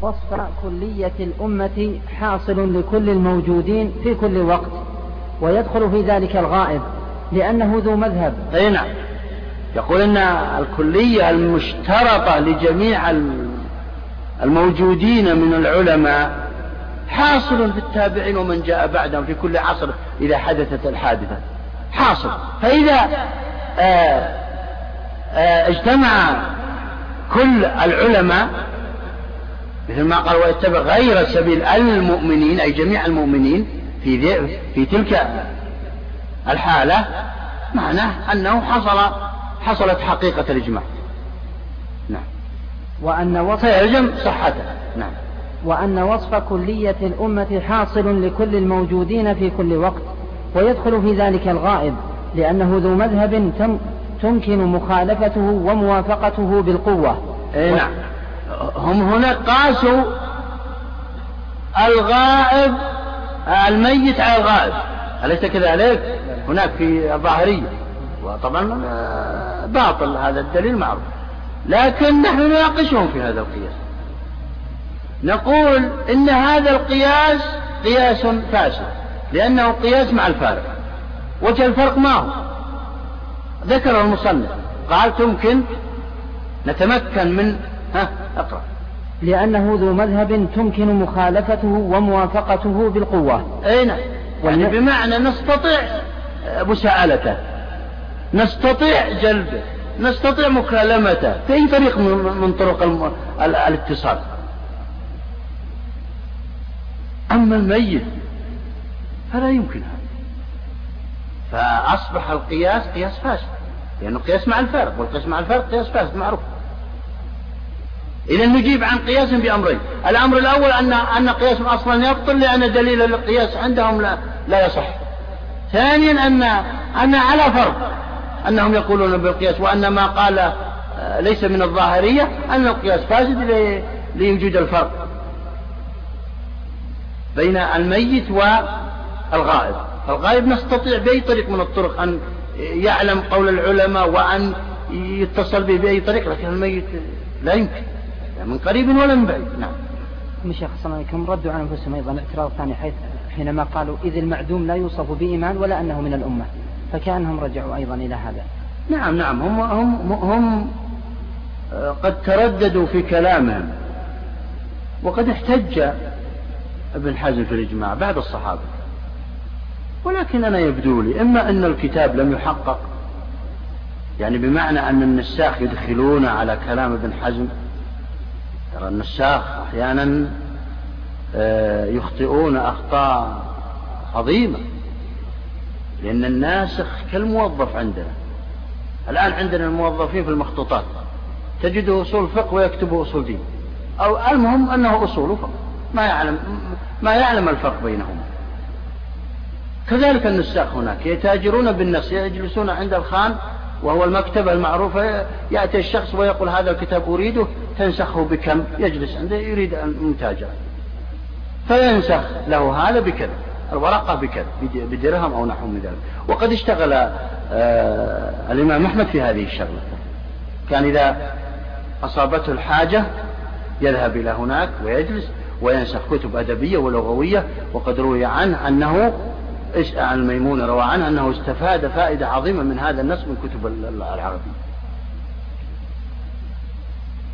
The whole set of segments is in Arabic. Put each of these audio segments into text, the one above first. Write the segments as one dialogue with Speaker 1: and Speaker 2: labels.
Speaker 1: وصف كلية الأمة حاصل لكل الموجودين في كل وقت ويدخل في ذلك الغائب لأنه ذو مذهب.
Speaker 2: أي نعم. يقول أن الكلية المشترطة لجميع الموجودين من العلماء حاصل في التابعين ومن جاء بعدهم في كل عصر إذا حدثت الحادثة. حاصل. فإذا آه، آه، اجتمع كل العلماء مثل ما قال ويتبع غير سبيل المؤمنين أي جميع المؤمنين في في تلك الحالة معناه أنه حصل حصلت حقيقة الإجماع. نعم.
Speaker 1: وأن وصف
Speaker 2: فيلزم صحته. نعم.
Speaker 1: وأن وصف كلية الأمة حاصل لكل الموجودين في كل وقت ويدخل في ذلك الغائب لأنه ذو مذهب تم تمكن مخالفته وموافقته بالقوة.
Speaker 2: اي نعم. هم هنا قاسوا الغائب الميت على الغائب. أليس كذلك؟ هناك في الظاهرية. وطبعا آه، باطل هذا الدليل معروف. لكن نحن نناقشهم في هذا القياس. نقول إن هذا القياس قياس فاسد لأنه قياس مع الفارق. وجه الفرق ما هو؟ ذكر المصنف قال تمكن نتمكن من ها أقرأ.
Speaker 1: لأنه ذو مذهب تمكن مخالفته وموافقته بالقوة.
Speaker 2: أي نعم. يعني بمعنى نستطيع مساءلته نستطيع جلبه نستطيع مكالمته في أي طريق من طرق الاتصال. أما الميت فلا يمكن هذا. فأصبح القياس قياس فاسد. لأنه قياس مع الفارق والقياس مع الفارق قياس فاسد معروف. إذا نجيب عن قياس بأمرين. الأمر الأول أن أن قياس أصلا يبطل لأن دليل القياس عندهم لا, لا يصح. ثانيا أن أن على فرض أنهم يقولون بالقياس وأن ما قال آه، ليس من الظاهرية أن القياس فاسد لوجود الفرق بين الميت والغائب. الغائب نستطيع بأي طريق من الطرق أن يعلم قول العلماء وأن يتصل به بأي طريق لكن الميت لا يمكن. من قريب ولا من بعيد. نعم.
Speaker 1: شيخ صلى وسلم ردوا على أنفسهم أيضا اعتراض ثاني حيث حينما قالوا إذ المعدوم لا يوصف بإيمان ولا أنه من الأمة فكأنهم رجعوا أيضا إلى هذا.
Speaker 2: نعم نعم. هم, هم, هم آه، قد ترددوا في كلامهم وقد احتج ابن حزم في الإجماع بعد الصحابة. ولكن أنا يبدو لي إما أن الكتاب لم يحقق يعني بمعنى أن النساخ يدخلون على كلام ابن حزم ترى النساخ أحيانا آه، يخطئون أخطاء عظيمة لأن الناسخ كالموظف عندنا. الآن عندنا الموظفين في المخطوطات تجده أصول فقه ويكتب أصول دين. أو المهم أنه أصول فقه ما يعلم ما يعلم الفرق بينهما. كذلك النساخ هناك يتاجرون بالنص يجلسون عند الخان وهو المكتبة المعروفة يأتي الشخص ويقول هذا الكتاب أريده تنسخه بكم يجلس عنده يريد المتاجرة فينسخ له هذا بكذا الورقة بكذا بدرهم أو نحو من ذلك. وقد اشتغل آه الإمام أحمد في هذه الشغلة. كان إذا أصابته الحاجة يذهب إلى هناك ويجلس وينسخ كتب أدبية ولغوية. وقد روي عنه أنه عن الميمون روى عنه أنه استفاد فائدة عظيمة من هذا النص من كتب العربية.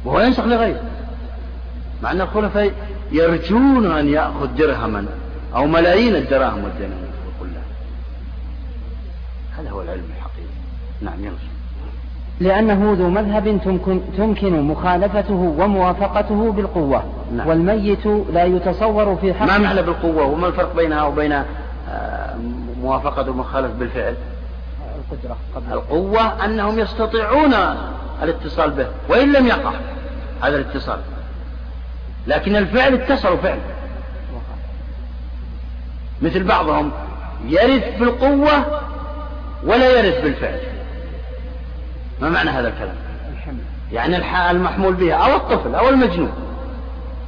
Speaker 2: وهو ينسخ لغيره. مع أن الخلفاء يرجون أن يأخذ درهما أو ملايين الدراهم والدنانير هذا هو العلم الحقيقي. نعم ينصر
Speaker 1: لأنه ذو مذهب تمكن, تمكن مخالفته وموافقته بالقوة. نعم. والميت لا يتصور في حق
Speaker 2: ما معنى بالقوة؟ وما الفرق بينها وبين آه، موافقة ومخالفة بالفعل؟ القدرة قبل. القوة أنهم يستطيعون الاتصال به وإن لم يقع. هذا الاتصال. لكن الفعل اتصلوا فعل. مثل بعضهم يرث بالقوة ولا يرث بالفعل. ما معنى هذا الكلام؟ يعني المحمول بها أو الطفل أو المجنون.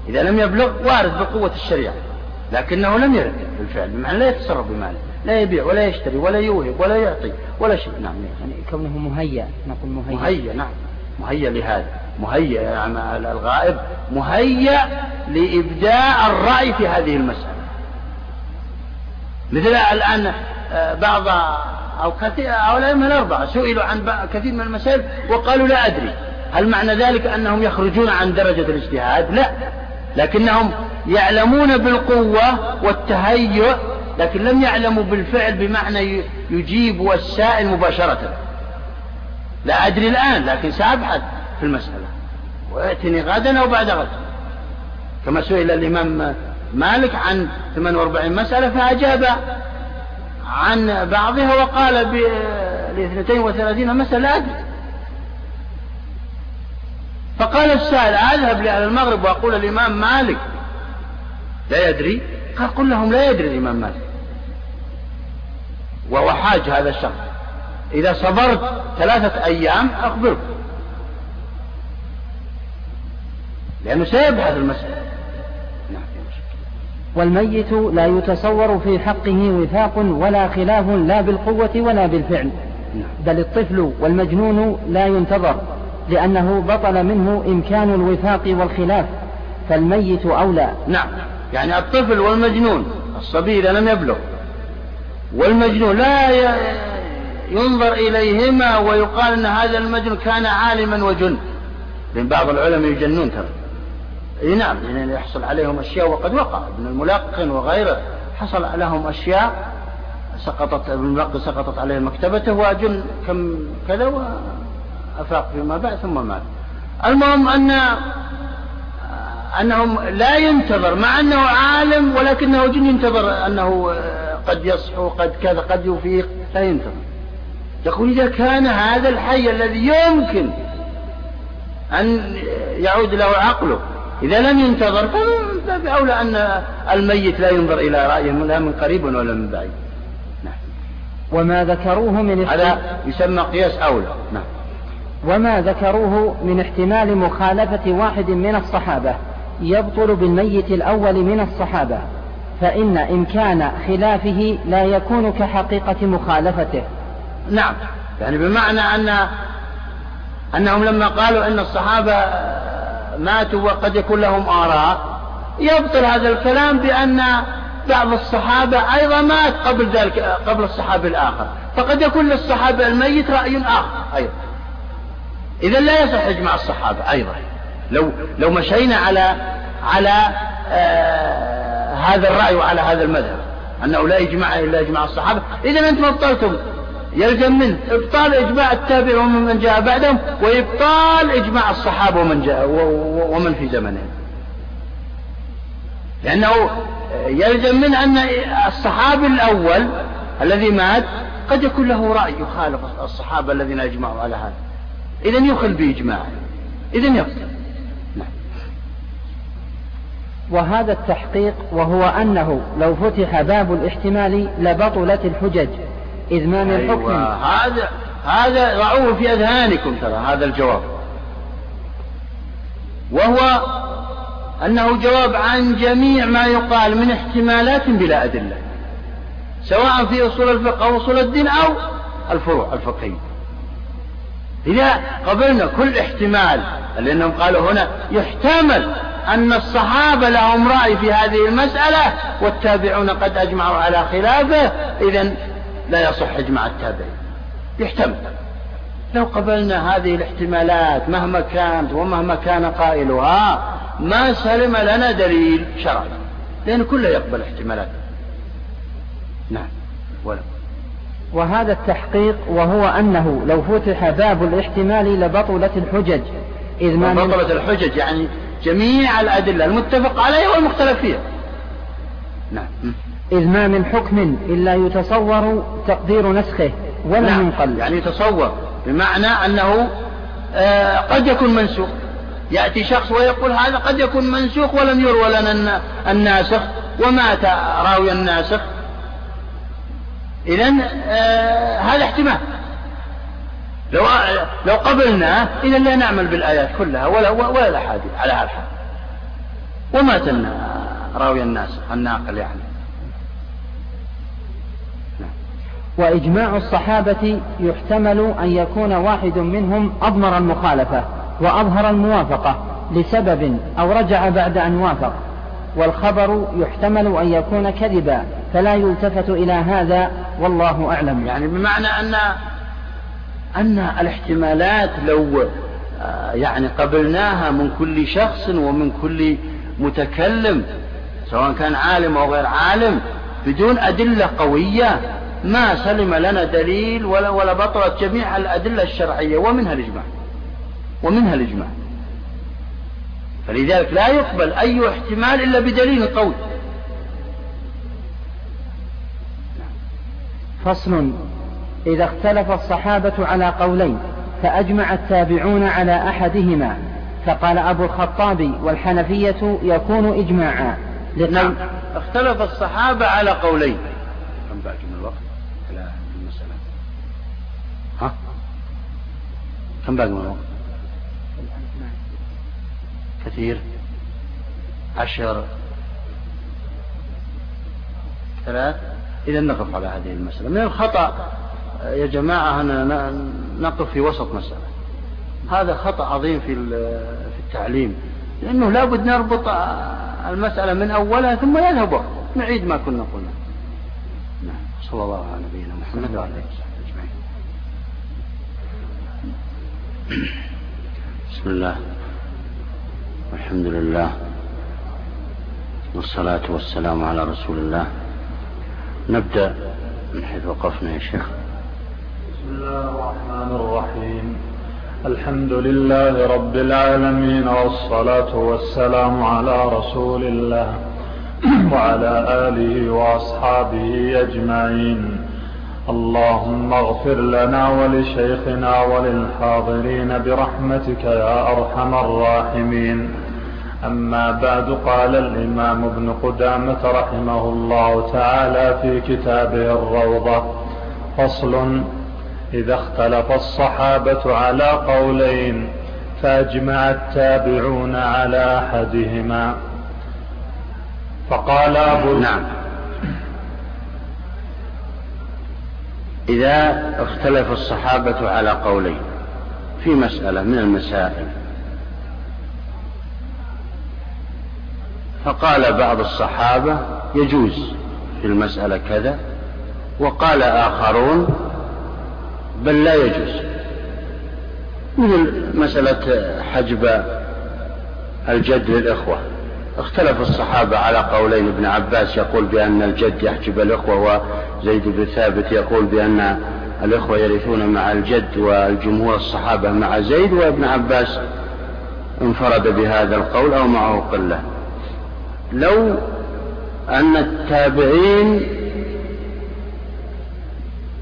Speaker 2: إذا لم يبلغ وارث بقوة الشريعة. لكنه لم يرث بالفعل بمعنى لا يتصرف بماله لا يبيع ولا يشتري ولا يوهب ولا يعطي ولا شيء. نعم
Speaker 1: يعني كونه مهيأ نقول مهيأ.
Speaker 2: مهيأ نعم. مهيأ لهذا. مهيأ يعني الغائب مهيأ لإبداء الرأي في هذه المسألة. مثل الآن آه، بعض أو كثير أو الأئمة الأربعة سئلوا عن كثير من المسائل وقالوا لا أدري. هل معنى ذلك أنهم يخرجون عن درجة الاجتهاد؟ لا. لكنهم يعلمون بالقوة والتهيؤ لكن لم يعلموا بالفعل بمعنى يجيب السائل مباشرة. لا أدري الآن لكن سأبحث. في المسألة. ويأتني غدا أو بعد غد كما سئل الإمام مالك عن 48 مسألة فأجاب عن بعضها وقال ب 32 مسألة أدري. فقال السائل أذهب لأهل المغرب وأقول الإمام مالك لا يدري؟ قال قل لهم لا يدري الإمام مالك. وهو حاج هذا الشخص. إذا صبرت ثلاثة أيام أخبرك لأنه سيبحث المسألة. نعم.
Speaker 1: والميت لا يتصور في حقه وفاق ولا خلاف لا بالقوة ولا بالفعل. نعم. بل الطفل والمجنون لا ينتظر لأنه بطل منه إمكان الوفاق والخلاف. فالميت أولى.
Speaker 2: نعم. يعني الطفل والمجنون الصبي إذا لم يبلغ والمجنون لا ينظر إليهما ويقال أن هذا المجنون كان عالما وجن. لأن بعض العلماء يجنون ترى. إي نعم يعني يحصل عليهم أشياء وقد وقع. ابن الملقن وغيره حصل لهم أشياء سقطت ابن الملقن سقطت عليه مكتبته واجن كم كذا وأفاق فيما بعد ثم مات. المهم أن أنهم لا ينتظر مع أنه عالم ولكنه جن ينتظر أنه قد يصحو قد كذا قد يفيق لا ينتظر. يقول إذا كان هذا الحي الذي يمكن أن يعود له عقله إذا لم ينتظر فباب أولى أن الميت لا ينظر إلى رأيه لا من قريب ولا من بعيد. نعم.
Speaker 1: وما ذكروه من
Speaker 2: هذا يسمى قياس أولى. نعم.
Speaker 1: وما ذكروه من احتمال مخالفة واحد من الصحابة يبطل بالميت الأول من الصحابة فإن إمكان خلافه لا يكون كحقيقة مخالفته.
Speaker 2: نعم. يعني بمعنى أن أنهم لما قالوا أن الصحابة ماتوا وقد يكون لهم آراء. يبطل هذا الكلام بأن بعض الصحابة أيضا مات قبل ذلك قبل الصحابي الآخر. فقد يكون للصحابة الميت رأي آخر. أيضا. إذا لا يصح إجماع الصحابة أيضا. لو لو مشينا على على آه هذا الرأي وعلى هذا المذهب أنه لا إجماع إلا إجماع الصحابة. إذا أنتم أبطلتم. يلزم منه إبطال إجماع التابع ومن جاء بعدهم وإبطال إجماع الصحابة ومن جاء ومن في زمنهم. لأنه يلزم منه أن الصحابي الأول الذي مات قد يكون له رأي يخالف الصحابة الذين أجمعوا على هذا. إذا يخل بإجماعه إذا يبطل نعم.
Speaker 1: وهذا التحقيق وهو أنه لو فتح باب الاحتمال لبطلت الحجج. إذ ما من أيوة. حكم
Speaker 2: هذا هذا ضعوه في أذهانكم ترى هذا الجواب. وهو أنه جواب عن جميع ما يقال من احتمالات بلا أدلة سواء في أصول الفقه أو أصول الدين أو الفروع الفقهية. إذا قبلنا كل احتمال لأنهم قالوا هنا يحتمل أن الصحابة لهم رأي في هذه المسألة والتابعون قد أجمعوا على خلافه إذا لا يصح إجماع التابعين. يحتمل. لو قبلنا هذه الاحتمالات مهما كانت ومهما كان قائلها ما سلم لنا دليل شرعي. لأن كله يقبل احتمالات. نعم. ولا.
Speaker 1: وهذا التحقيق وهو أنه لو فتح باب الاحتمال لبطلت الحجج.
Speaker 2: إذ ما بطلت الحجج يعني جميع الأدلة المتفق عليها والمختلف فيها.
Speaker 1: نعم. إذ ما من حكم إلا يتصور تقدير نسخه ولا نعم. ينقل.
Speaker 2: يعني يتصور بمعنى أنه آه قد يكون منسوخ. يأتي شخص ويقول هذا قد يكون منسوخ ولم يروى لنا الناسخ ومات راوي الناسخ. إذا آه هذا احتمال. لو لو قبلناه إذا لا نعمل بالآيات كلها ولا ولا الأحاديث على هذا الحال. ومات راوي الناسخ الناقل يعني.
Speaker 1: وإجماع الصحابة يحتمل أن يكون واحد منهم أضمر المخالفة وأظهر الموافقة لسبب أو رجع بعد أن وافق. والخبر يحتمل أن يكون كذبا فلا يلتفت إلى هذا والله أعلم.
Speaker 2: يعني بمعنى أن أن الاحتمالات لو آه، يعني قبلناها من كل شخص ومن كل متكلم سواء كان عالم أو غير عالم بدون أدلة قوية ما سلم لنا دليل ولا ولا بطلت جميع الأدلة الشرعية ومنها الإجماع. ومنها الإجماع. فلذلك لا يقبل أي احتمال إلا بدليل قوي
Speaker 1: فصل. إذا اختلف الصحابة على قولين فأجمع التابعون على أحدهما. فقال أبو الخطاب والحنفية يكون إجماعا.
Speaker 2: نعم. اختلف الصحابة على قولين. كم باقي من الوقت على المسألة ها كم باقي من الوقت كثير. عشر. ثلاث. إذا نقف على هذه المسألة. من الخطأ يا جماعة أن نقف في وسط مسألة. هذا خطأ عظيم في في التعليم. لأنه لابد نربط المسألة من أولها ثم يذهب. نعيد ما كنا قلنا. نعم. صلى الله على نبينا محمد وعلى آله وصحبه أجمعين بسم الله. والحمد لله. والصلاة والسلام على رسول الله. نبدأ من حيث وقفنا يا شيخ.
Speaker 3: بسم الله الرحمن الرحيم. الحمد لله رب العالمين والصلاة والسلام على رسول الله. وعلى آله وأصحابه أجمعين. اللهم اغفر لنا ولشيخنا وللحاضرين برحمتك يا أرحم الراحمين. أما بعد قال الإمام ابن قدامة رحمه الله تعالى في كتابه الروضة فصل إذا اختلف الصحابة على قولين فأجمع التابعون على أحدهما. فقال أبو
Speaker 2: نعم. إذا اختلف الصحابة على قولين في مسألة من المسائل. فقال بعض الصحابة يجوز في المسألة كذا وقال آخرون بل لا يجوز. مثل مسألة حجب الجد للإخوة. اختلف الصحابة على قولين. ابن عباس يقول بأن الجد يحجب الإخوة وزيد بن ثابت يقول بأن الإخوة يرثون مع الجد والجمهور الصحابة مع زيد وابن عباس انفرد بهذا القول أو معه قلة. لو أن التابعين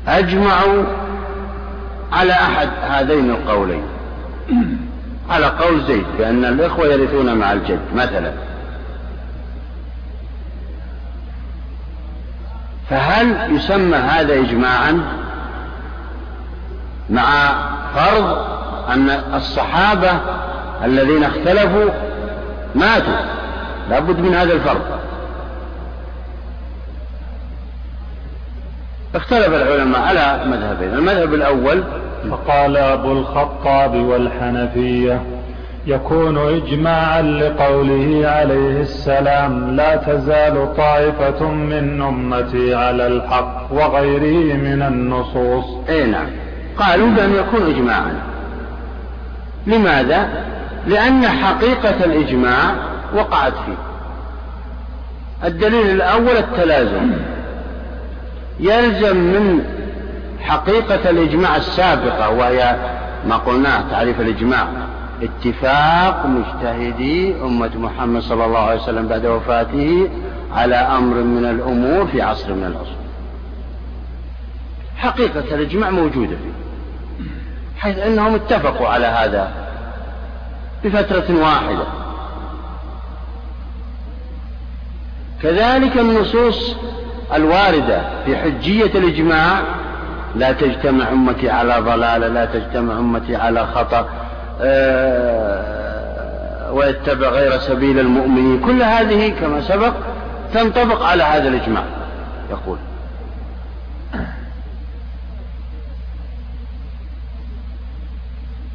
Speaker 2: أجمعوا على أحد هذين القولين. على قول زيد بأن الإخوة يرثون مع الجد مثلا. فهل يسمى هذا إجماعا مع فرض أن الصحابة الذين اختلفوا ماتوا؟ لابد من هذا الفرض. اختلف العلماء على مذهبين. المذهب الأول
Speaker 3: فقال أبو الخطاب والحنفية. يكون إجماعا لقوله عليه السلام لا تزال طائفة من أمتي على الحق وغيره من النصوص.
Speaker 2: اي نعم. قالوا بأن يكون إجماعا. لماذا؟ لأن حقيقة الإجماع وقعت فيه. الدليل الأول التلازم. يلزم من حقيقة الإجماع السابقة وهي ما قلناه تعريف الإجماع. اتفاق مجتهدي أمة محمد صلى الله عليه وسلم بعد وفاته على أمر من الأمور في عصر من العصور حقيقة الإجماع موجودة فيه حيث أنهم اتفقوا على هذا بفترة واحدة. كذلك النصوص الواردة في حجية الإجماع لا تجتمع أمتي على ضلالة لا تجتمع أمتي على خطأ ويتبع غير سبيل المؤمنين. كل هذه كما سبق تنطبق على هذا الإجماع يقول.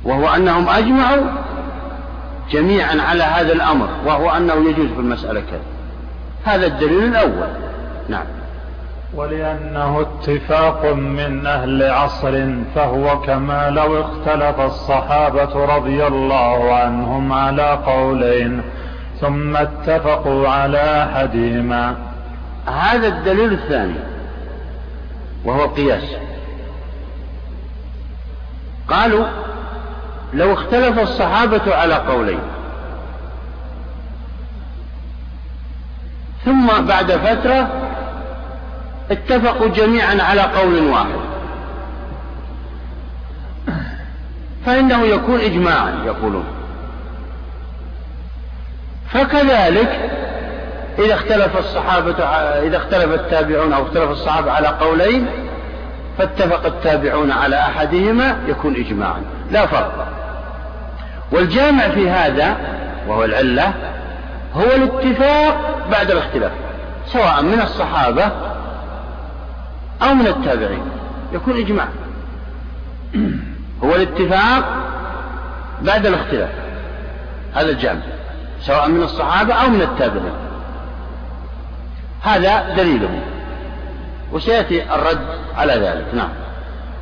Speaker 2: وهو أنهم أجمعوا جميعا على هذا الأمر وهو أنه يجوز في المسألة كذا. هذا الدليل الأول. نعم.
Speaker 3: ولأنه اتفاق من أهل عصر فهو كما لو اختلف الصحابة رضي الله عنهم على قولين ثم اتفقوا على أحدهما
Speaker 2: هذا الدليل الثاني وهو قياس. قالوا لو اختلف الصحابة على قولين. ثم بعد فترة اتفقوا جميعا على قول واحد. فإنه يكون إجماعا يقولون. فكذلك إذا اختلف الصحابة إذا اختلف التابعون أو اختلف الصحابة على قولين فاتفق التابعون على أحدهما يكون إجماعا. لا فرق. والجامع في هذا وهو العلة هو الاتفاق بعد الاختلاف سواء من الصحابة أو من التابعين. يكون إجماع. هو الاتفاق بعد الاختلاف. هذا الجامع سواء من الصحابة أو من التابعين. هذا دليله. وسيأتي الرد على ذلك. نعم.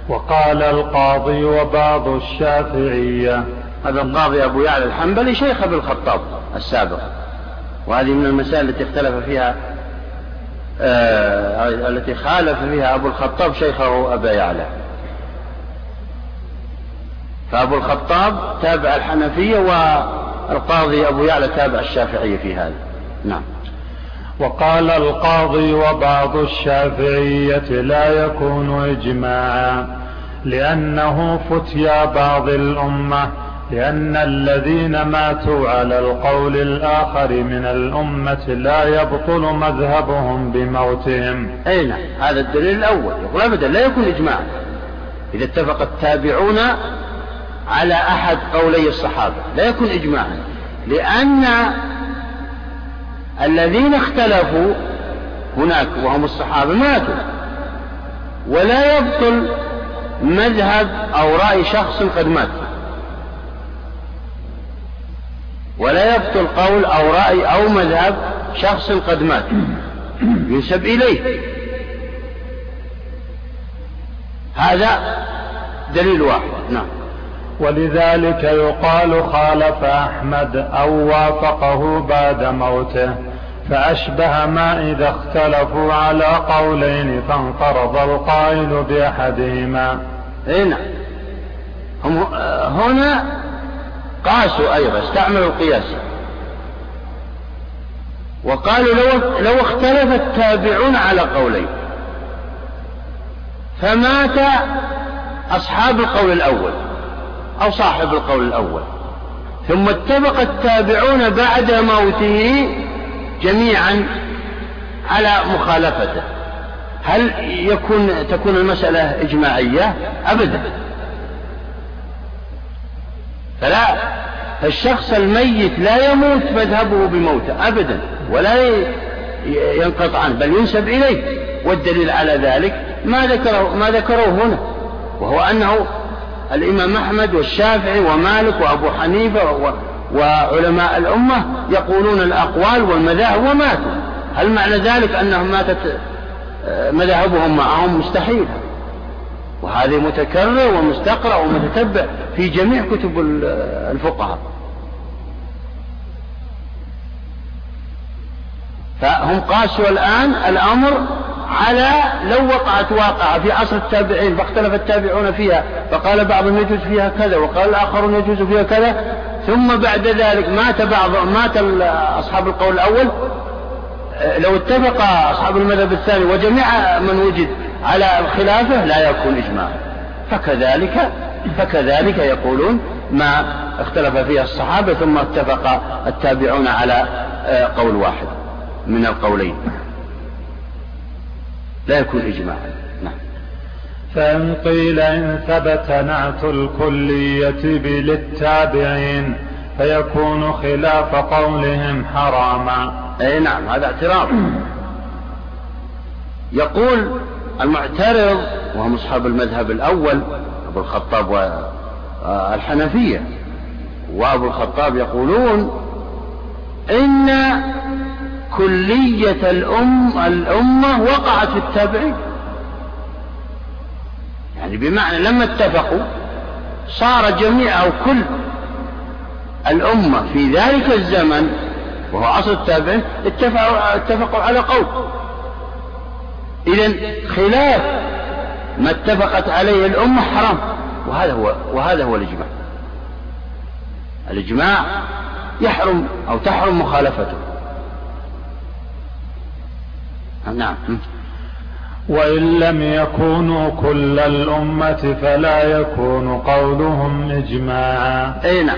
Speaker 3: وقال القاضي وبعض الشافعية.
Speaker 2: هذا القاضي أبو يعلى الحنبلي شيخ ابن الخطاب السابق. وهذه من المسائل التي اختلف فيها آه التي خالف فيها أبو الخطاب شيخه أبا يعلى. فأبو الخطاب تابع الحنفية والقاضي أبو يعلى تابع الشافعية في هذا. نعم.
Speaker 3: وقال القاضي وبعض الشافعية لا يكون إجماعا لأنه فتيا بعض الأمة لأن الذين ماتوا على القول الآخر من الأمة لا يبطل مذهبهم بموتهم.
Speaker 2: أي نعم هذا الدليل الأول. يقول أبدا لا يكون إجماعا إذا اتفق التابعون على أحد قولي الصحابة لا يكون إجماعا لأن الذين اختلفوا هناك وهم الصحابة ماتوا. ولا يبطل مذهب أو رأي شخص قد مات. ولا يبطل قول أو رأي أو مذهب شخص قد مات. ينسب إليه. هذا دليل واحد. نعم.
Speaker 3: ولذلك يقال خالف أحمد أو وافقه بعد موته فأشبه ما إذا اختلفوا على قولين فانقرض القائل بأحدهما.
Speaker 2: اي نعم. هم هنا قاسوا أيضا استعملوا القياس. وقالوا لو, لو اختلف التابعون على قولين. فمات أصحاب القول الأول أو صاحب القول الأول. ثم اتفق التابعون بعد موته جميعا على مخالفته. هل يكون تكون المسألة إجماعية؟ أبدا. فلا. فالشخص الميت لا يموت مذهبه بموته أبدا ولا ينقطع عنه بل ينسب إليه. والدليل على ذلك ما ذكره ما ذكروه هنا وهو أنه الإمام أحمد والشافعي ومالك وأبو حنيفة وعلماء الأمة يقولون الأقوال والمذاهب وماتوا. هل معنى ذلك أنهم ماتت آه، مذاهبهم معهم؟ مستحيل. وهذه متكرر ومستقرأ ومتتبع في جميع كتب الفقهاء. فهم قاسوا الآن الأمر على لو وقعت واقعة في عصر التابعين فاختلف التابعون فيها فقال بعضهم يجوز فيها كذا وقال الآخرون يجوز فيها كذا. ثم بعد ذلك مات بعض مات أصحاب القول الأول. لو اتفق أصحاب المذهب الثاني وجميع من وجد على خلافه لا يكون إجماع. فكذلك فكذلك يقولون ما اختلف فيه الصحابة ثم اتفق التابعون على قول واحد من القولين. لا يكون إجماعا نعم.
Speaker 3: فإن قيل إن ثبت نعت الكلية للتابعين فيكون خلاف قولهم حراما.
Speaker 2: أي نعم هذا اعتراض. يقول المعترض وهم أصحاب المذهب الأول أبو الخطاب والحنفية وأبو الخطاب يقولون إن كلية الأم الأمة وقعت في التابعين. يعني بمعنى لما اتفقوا صار جميع أو كل الأمة في ذلك الزمن وهو عصر التابعين اتفقوا, اتفقوا على قول. إذا خلاف ما اتفقت عليه الأمة حرام. وهذا هو وهذا هو الإجماع. الإجماع يحرم أو تحرم مخالفته. نعم.
Speaker 3: وإن لم يكونوا كل الأمة فلا يكون قولهم إجماعا.
Speaker 2: أي نعم.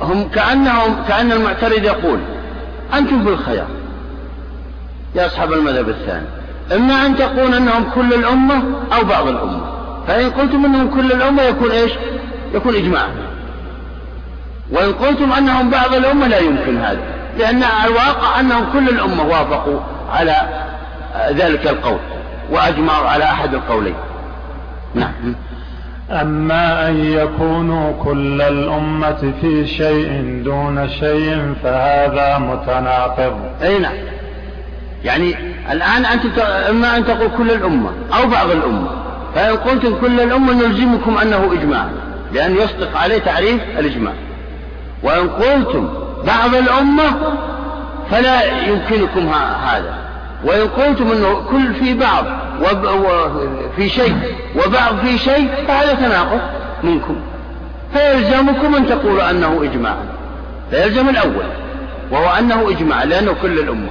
Speaker 2: هم كأنهم كأن المعترض يقول أنتم في الخيار. يا أصحاب المذهب الثاني. إما أن تقول أنهم كل الأمة أو بعض الأمة. فإن قلتم أنهم كل الأمة يكون إيش؟ يكون إجماع. وإن قلتم أنهم بعض الأمة لا يمكن هذا لأن الواقع أنهم كل الأمة وافقوا على ذلك القول وأجمعوا على أحد القولين. نعم.
Speaker 3: أما أن يكونوا كل الأمة في شيء دون شيء فهذا متناقض.
Speaker 2: أي نعم. يعني الآن أنت إما أن تقول كل الأمة أو بعض الأمة فإن قلتم كل الأمة نلزمكم أنه إجماع لأن يصدق عليه تعريف الإجماع. وإن قلتم بعض الأمة فلا يمكنكم هذا. وإن قلتم أنه كل في بعض وفي شيء وبعض في شيء فهذا تناقض منكم. فيلزمكم أن تقولوا أنه إجماع. فيلزم الأول وهو أنه إجماع لأنه كل الأمة.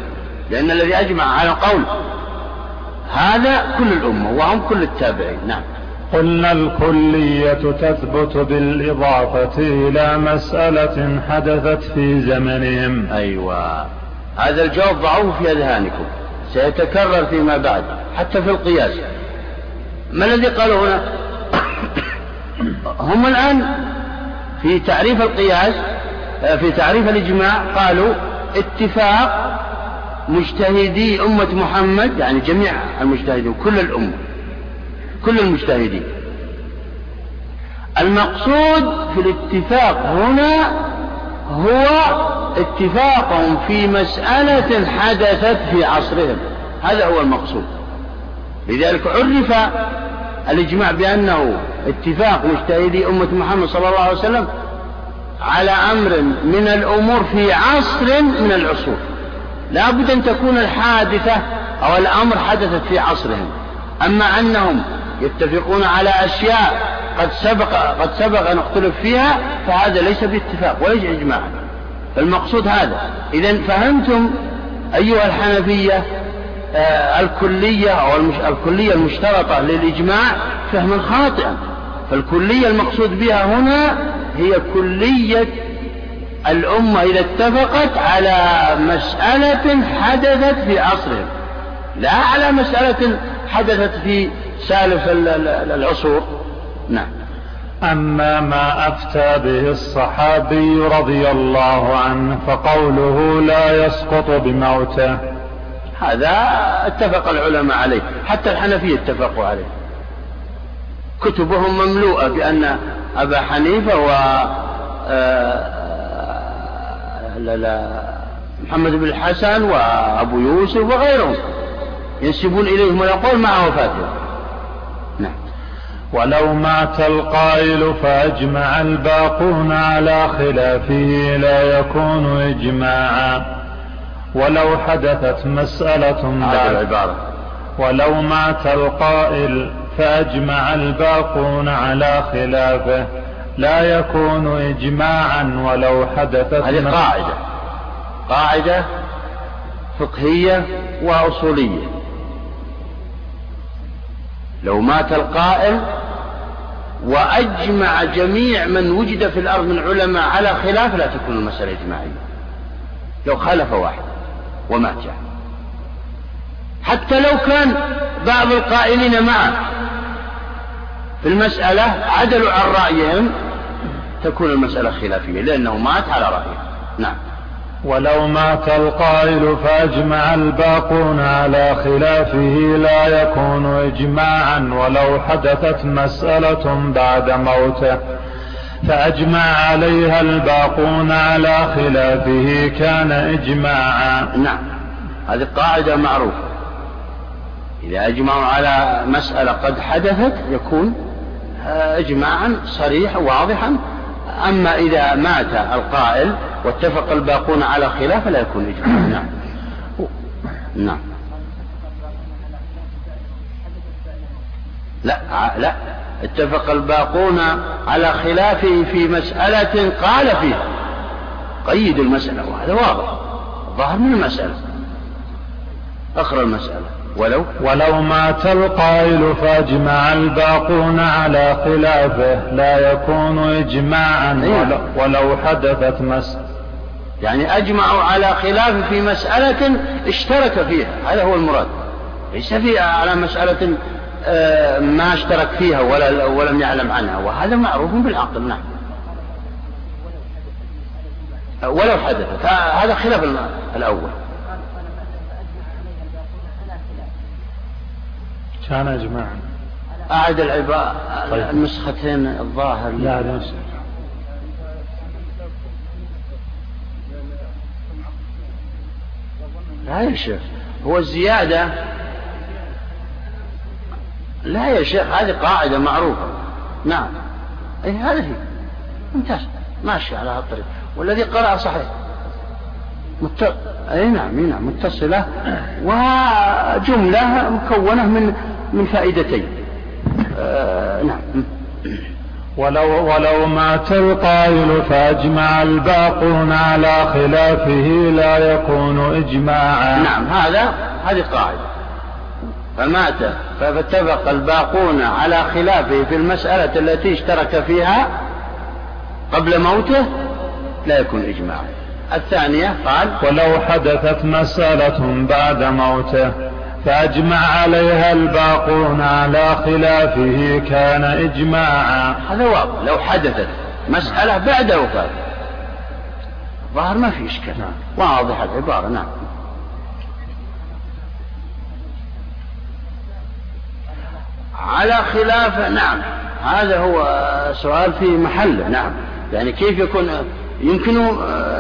Speaker 2: لأن الذي أجمع على قول هذا كل الأمة وهم كل التابعين نعم.
Speaker 3: قلنا الكلية تثبت بالإضافة إلى مسألة حدثت في زمنهم.
Speaker 2: أيوة. هذا الجواب ضعوه في أذهانكم. سيتكرر فيما بعد حتى في القياس. ما الذي قالوا هنا؟ هم الآن في تعريف القياس في تعريف الإجماع قالوا اتفاق مجتهدي أمة محمد يعني جميع المجتهدين كل الأمة كل المجتهدين. المقصود في الاتفاق هنا هو اتفاقهم في مسألة حدثت في عصرهم. هذا هو المقصود. لذلك عرف الإجماع بأنه اتفاق مجتهدي أمة محمد صلى الله عليه وسلم على أمر من الأمور في عصر من العصور. لا بد أن تكون الحادثة أو الأمر حدثت في عصرهم. أما أنهم يتفقون على أشياء قد سبق قد سبق أن اختلف فيها فهذا ليس باتفاق وليس إجماعا فالمقصود هذا. إذا فهمتم أيها الحنفية آه الكلية أو. الكلية المشترطة للإجماع فهما خاطئا. فالكلية المقصود بها هنا هي كلية الأمة إذا اتفقت على مسألة حدثت في عصرهم لا على مسألة حدثت في سالف العصور. نعم.
Speaker 3: أما ما أفتى به الصحابي رضي الله عنه فقوله لا يسقط بموته.
Speaker 2: هذا اتفق العلماء عليه حتى الحنفية اتفقوا عليه. كتبهم مملوءة بأن أبا حنيفة و آه، محمد بن الحسن وأبو يوسف وغيرهم ينسبون إليهم الأقوال مع وفاتهم
Speaker 3: نعم. ولو مات القائل فأجمع الباقون على خلافه لا يكون إجماعا. ولو حدثت مسألة
Speaker 2: بعد. العبارة.
Speaker 3: ولو مات القائل فأجمع الباقون على خلافه. لا يكون إجماعا ولو حدثت
Speaker 2: هذه قاعدة. قاعدة فقهية وأصولية. لو مات القائل وأجمع جميع من وجد في الأرض من علماء على خلاف لا تكون المسألة إجماعية. لو خالف واحد ومات يعني. حتى لو كان بعض القائلين معه في المسألة عدلوا عن رأيهم تكون المسألة خلافية لأنه مات على رأيه. نعم.
Speaker 3: ولو مات القائل فأجمع الباقون على خلافه لا يكون إجماعا ولو حدثت مسألة بعد موته. فأجمع عليها الباقون على خلافه كان إجماعا.
Speaker 2: نعم. هذه قاعدة معروفة. إذا أجمعوا على مسألة قد حدثت يكون إجماعا صريحا واضحا. أما إذا مات القائل واتفق الباقون على خلافه لا يكون إجماعا. نعم. نعم. لا لا. اتفق الباقون على خلافه في مسألة قال فيها. قيد المسألة وهذا واضح. ظاهر من المسألة. أخرى المسألة. ولو
Speaker 3: ولو مات القائل فأجمع الباقون على خلافه لا يكون إجماعا
Speaker 2: أيوة.
Speaker 3: ولو, ولو حدثت مسألة
Speaker 2: يعني أجمعوا على خلاف في مسألة اشترك فيها. هذا هو المراد. ليس في على مسألة آه، ما اشترك فيها ولا ولم يعلم عنها. وهذا معروف بالعقل نعم. ولو حدثت. هذا خلاف الأول.
Speaker 3: كان إجماعا.
Speaker 2: أعد العبارة طيب. النسختين الظاهر.
Speaker 3: لا هذه نسخة.
Speaker 2: لا يا شيخ. هو الزيادة لا يا شيخ هذه قاعدة معروفة. نعم. أي هذا هي ممتاز. ماشي على هالطريق. والذي قرأ صحيح. مت... أي نعم أي نعم متصلة. وجملة مكونة من من فائدتين. آه نعم.
Speaker 3: ولو ولو مات القائل فأجمع الباقون على خلافه لا يكون إجماعا.
Speaker 2: نعم هذا هذه قاعدة. فمات فاتفق الباقون على خلافه في المسألة التي اشترك فيها قبل موته لا يكون إجماعا. الثانية قال
Speaker 3: ولو حدثت مسألة بعد موته. فأجمع عليها الباقون على خلافه كان إجماعا.
Speaker 2: هذا واضح. لو حدثت مسألة بعد وفاته ظهر ما في إشكال. نعم. واضح العبارة نعم. على خلاف نعم. هذا هو سؤال في محله نعم. يعني كيف يكون يمكن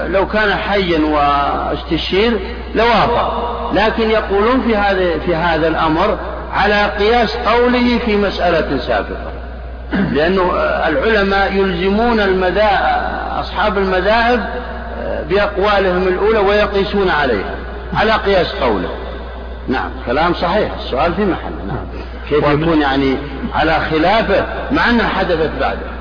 Speaker 2: لو كان حيا واستشير لوافق لكن يقولون في هذا في هذا الأمر على قياس قوله في مسألة سابقة. لأنه العلماء يلزمون المذاهب أصحاب المذاهب بأقوالهم الأولى ويقيسون عليها على قياس قوله. نعم كلام صحيح. السؤال في محله نعم. كيف يكون يعني على خلافه مع أنها حدثت بعده؟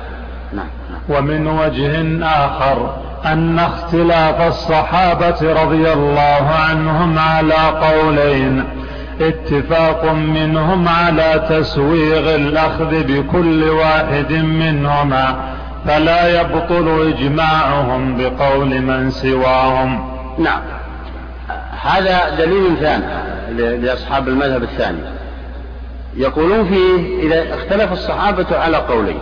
Speaker 3: ومن وجه آخر أن اختلاف الصحابة رضي الله عنهم على قولين. اتفاق منهم على تسويغ الأخذ بكل واحد منهما فلا يبطل إجماعهم بقول من سواهم.
Speaker 2: نعم. هذا دليل ثاني لأصحاب المذهب الثاني. يقولون فيه إذا اختلف الصحابة على قولين.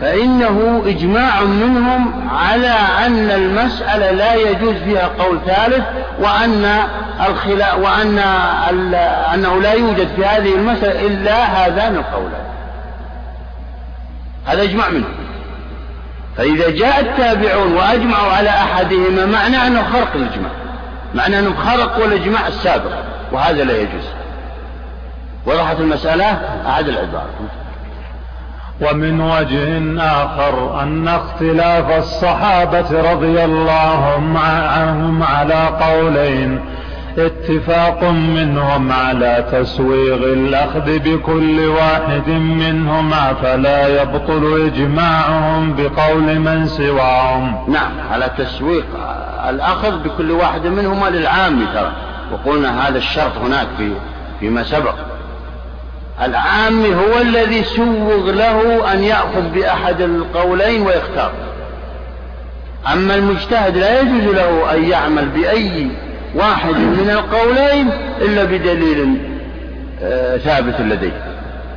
Speaker 2: فإنه إجماع منهم على أن المسألة لا يجوز فيها قول ثالث وأن الخلا وأن أنه لا يوجد في هذه المسألة إلا هذان القولان. هذا إجماع منهم. فإذا جاء التابعون وأجمعوا على أحدهما معنى أنه خرق الإجماع معنى أنهم خرقوا الإجماع السابق وهذا لا يجوز. وضحت المسألة؟ أعد العبارة.
Speaker 3: ومن وجه آخر أن اختلاف الصحابة رضي الله عنهم على قولين اتفاق منهم على تسويغ الأخذ بكل واحد منهما فلا يبطل إجماعهم بقول من سواهم.
Speaker 2: نعم على تسويق الأخذ بكل واحد منهما للعام ترى. وقلنا هذا الشرط هناك في فيما سبق. العام هو الذي سوغ له أن يأخذ بأحد القولين ويختار. أما المجتهد لا يجوز له أن يعمل بأي واحد من القولين إلا بدليل آه، ثابت لديه.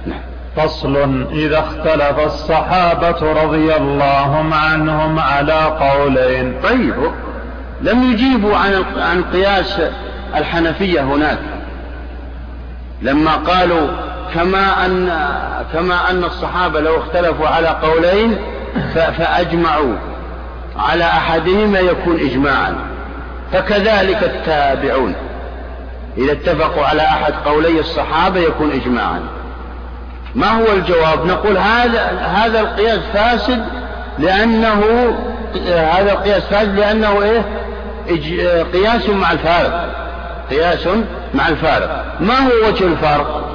Speaker 3: نعم. فصل إذا اختلف الصحابة رضي الله عنهم على قولين.
Speaker 2: طيب. لم يجيبوا عن عن قياس الحنفية هناك. لما قالوا كما أن كما أن الصحابة لو اختلفوا على قولين فأجمعوا على أحدهما يكون إجماعا. فكذلك التابعون. إذا اتفقوا على أحد قولي الصحابة يكون إجماعا. ما هو الجواب؟ نقول هذا هذا القياس فاسد لأنه هذا القياس فاسد لأنه إيه؟ قياس مع الفارق. قياس مع الفارق. ما هو وجه الفارق؟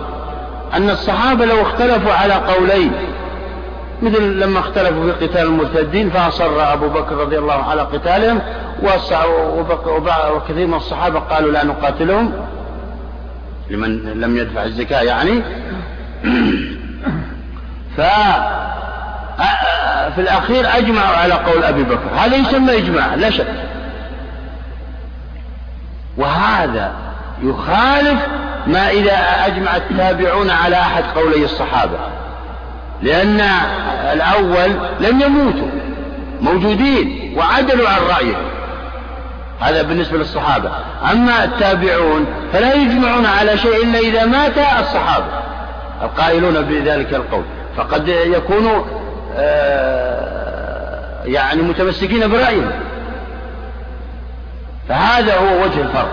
Speaker 2: أن الصحابة لو اختلفوا على قولين مثل لما اختلفوا في قتال المرتدين فأصر أبو بكر رضي الله على قتالهم وكثير من الصحابة قالوا لا نقاتلهم لمن لم يدفع الزكاة يعني. ف في الأخير أجمعوا على قول أبي بكر. هذا يسمى إجماع لا شك. وهذا يخالف ما إذا أجمع التابعون على أحد قولي الصحابة. لأن الأول لم يموتوا موجودين وعدلوا عن رأيه. هذا بالنسبة للصحابة. أما التابعون فلا يجمعون على شيء إلا إذا مات الصحابة القائلون بذلك القول. فقد يكونوا آه، يعني متمسكين برأيهم. فهذا هو وجه الفرق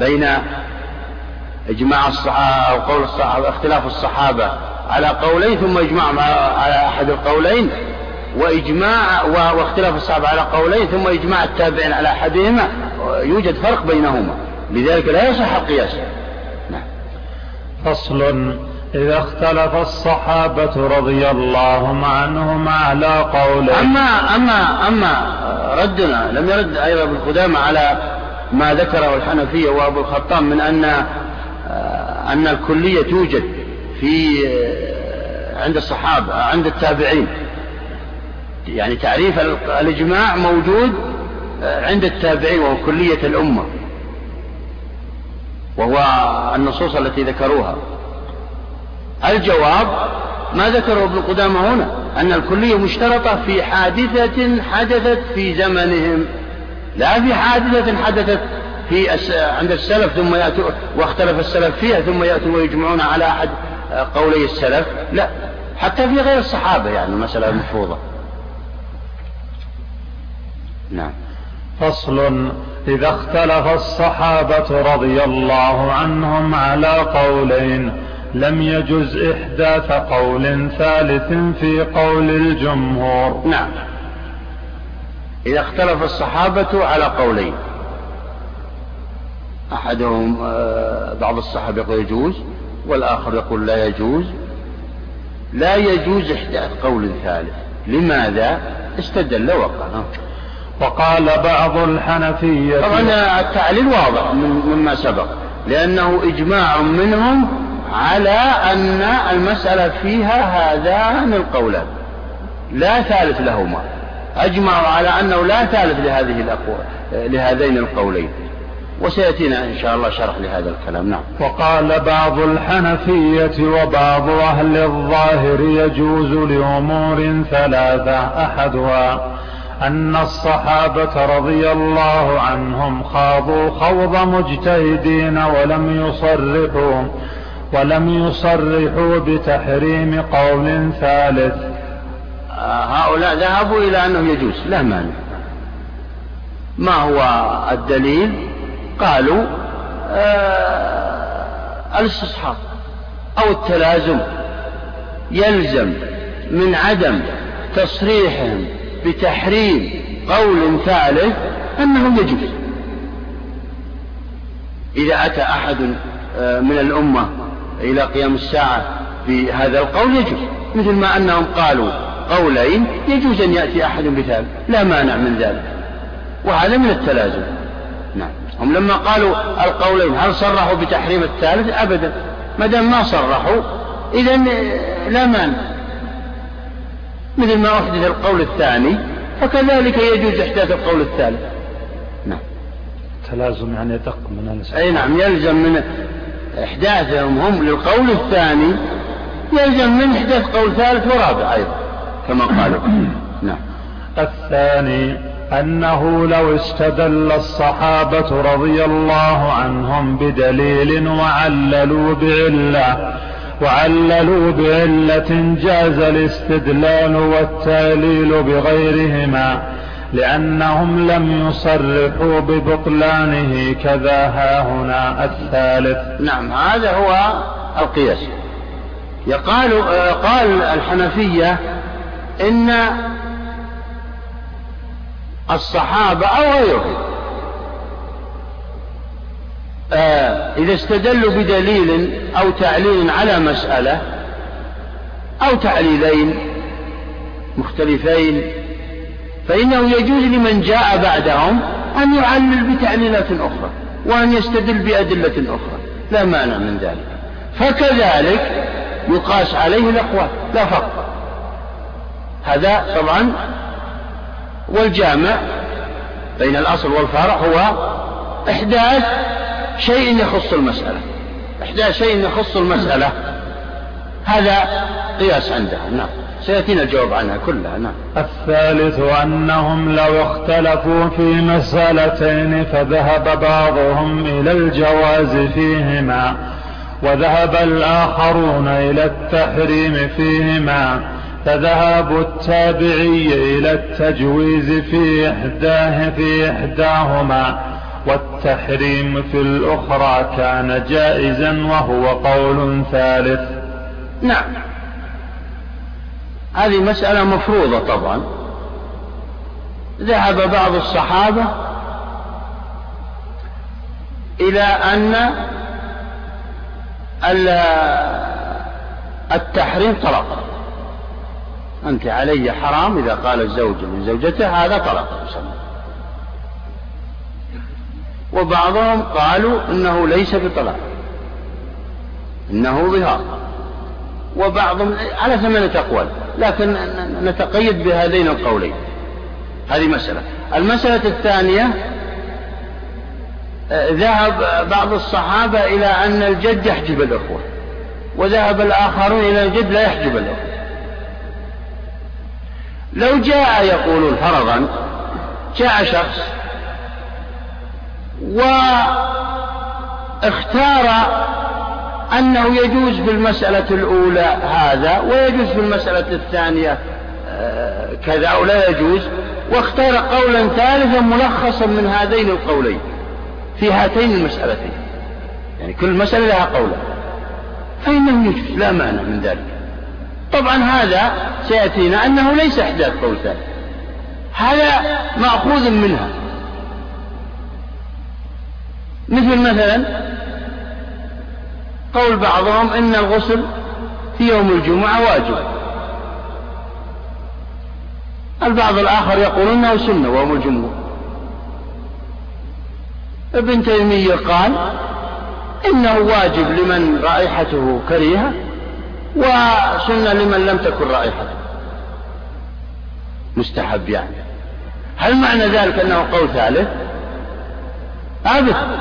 Speaker 2: بين إجماع الصحابة أو قول الصحابة اختلاف الصحابة على قولين ثم إجماع على أحد القولين وإجماع واختلاف الصحابة على قولين ثم إجماع التابعين على أحدهما يوجد فرق بينهما. لذلك لا يصح القياس. نعم.
Speaker 3: فصل. إذا اختلف الصحابة رضي الله عنهم على قولين.
Speaker 2: أما أما أما ردنا لم يرد أيضا ابن قدامة على ما ذكره الحنفية وأبو الخطاب من أن أن الكلية توجد في عند الصحابة عند التابعين. يعني تعريف الإجماع موجود عند التابعين وهو كلية الأمة. وهو النصوص التي ذكروها. الجواب ما ذكره ابن قدامة هنا أن الكلية مشترطة في حادثة حدثت في زمنهم لا في حادثة حدثت في عند السلف ثم يأتوا واختلف السلف فيها ثم يأتوا ويجمعون على أحد قولي السلف. لا حتى في غير الصحابة يعني المسألة مفروضة.
Speaker 3: نعم. فصل إذا اختلف الصحابة رضي الله عنهم على قولين لم يجز إحداث قول ثالث في قول الجمهور.
Speaker 2: نعم. إذا اختلف الصحابة على قولين. أحدهم آه، بعض الصحابة يقول يجوز والآخر يقول لا يجوز. لا يجوز إحداث قول ثالث. لماذا؟ استدل وقع
Speaker 3: وقال بعض الحنفية.
Speaker 2: طبعا التعليل واضح مما سبق. لأنه إجماع منهم على أن المسألة فيها هذان القولان. لا ثالث لهما. أجمعوا على أنه لا ثالث لهذه الأقوال لهذين القولين. وسيأتينا إن شاء الله شرح لهذا الكلام. نعم.
Speaker 3: وقال بعض الحنفية وبعض أهل الظاهر يجوز لأمور ثلاثة. أحدها أن الصحابة رضي الله عنهم خاضوا خوض مجتهدين ولم يصرحوا ولم يصرحوا بتحريم قول ثالث.
Speaker 2: آه، هؤلاء ذهبوا إلى أنه يجوز لا مانع. ما هو الدليل؟ قالوا آه الاستصحاب أو التلازم يلزم من عدم تصريحهم بتحريم قول ثالث أنه يجوز. إذا أتى أحد آه، من الأمة إلى قيام الساعة بهذا القول يجوز مثل ما أنهم قالوا قولين يجوز أن يأتي أحد بثالث لا مانع من ذلك وهذا من التلازم. نعم. هم لما قالوا القولين هل صرحوا بتحريم الثالث؟ أبدا. ما دام ما صرحوا إذا لا مانع. مثل ما أحدث القول الثاني فكذلك يجوز إحداث القول الثالث. نعم.
Speaker 3: تلازم يعني يدق من
Speaker 2: النساء أي نعم يلزم من إحداثهم هم للقول الثاني يلزم من إحداث قول ثالث ورابع أيضا كما قالوا. نعم.
Speaker 3: الثاني أنه لو استدل الصحابة رضي الله عنهم بدليل وعللوا بعلة وعللوا بعلة جاز الاستدلال والتعليل بغيرهما لأنهم لم يصرحوا ببطلانه كذا ها هنا الثالث.
Speaker 2: نعم هذا هو القياس. يقال قال الحنفية إن الصحابة أو غيرهم. آه، إذا استدلوا بدليل أو تعليل على مسألة أو تعليلين مختلفين فإنه يجوز لمن جاء بعدهم أن يعلل بتعليلات أخرى وأن يستدل بأدلة أخرى. لا مانع من ذلك. فكذلك يقاس عليه الأقوال. لا فرق. هذا طبعا والجامع بين الأصل والفرع هو إحداث شيء يخص المسألة. إحداث شيء يخص المسألة. هذا قياس عندها. نعم. سيأتينا الجواب عنها كلها. نعم.
Speaker 3: الثالث أنهم لو اختلفوا في مسألتين فذهب بعضهم إلى الجواز فيهما وذهب الآخرون إلى التحريم فيهما. فذهاب التابعي إلى التجويز في إحداه في إحداهما والتحريم في الأخرى كان جائزا وهو قول ثالث.
Speaker 2: نعم. هذه مسألة مفروضة طبعا. ذهب بعض الصحابة إلى أن التحريم طلاق. أنت علي حرام إذا قال الزوج لزوجته هذا طلاق يسمى وبعضهم قالوا إنه ليس بطلاق. إنه ظهار. وبعضهم على ثمانية أقوال لكن نتقيد بهذين القولين. هذه مسألة. المسألة الثانية ذهب بعض الصحابة إلى أن الجد يحجب الأخوة. وذهب الآخرون إلى الجد لا يحجب الأخوة. لو جاء يقولون فرضا جاء شخص واختار أنه يجوز في المسألة الأولى هذا ويجوز في المسألة الثانية آه، كذا أو لا يجوز واختار قولا ثالثا ملخصا من هذين القولين في هاتين المسألتين. يعني كل مسألة لها قولا. فإنه يجوز لا مانع من ذلك. طبعا هذا سيأتينا أنه ليس إحداث قول ثالث هذا مأخوذ منها. مثل مثلا قول بعضهم إن الغسل في يوم الجمعة واجب. البعض الآخر يقول إنه سنة وهم الجمهور ابن تيمية قال إنه واجب لمن رائحته كريهة وسنة لمن لم تكن رائحته مستحب يعني. هل معنى ذلك أنه قول ثالث؟ أبدا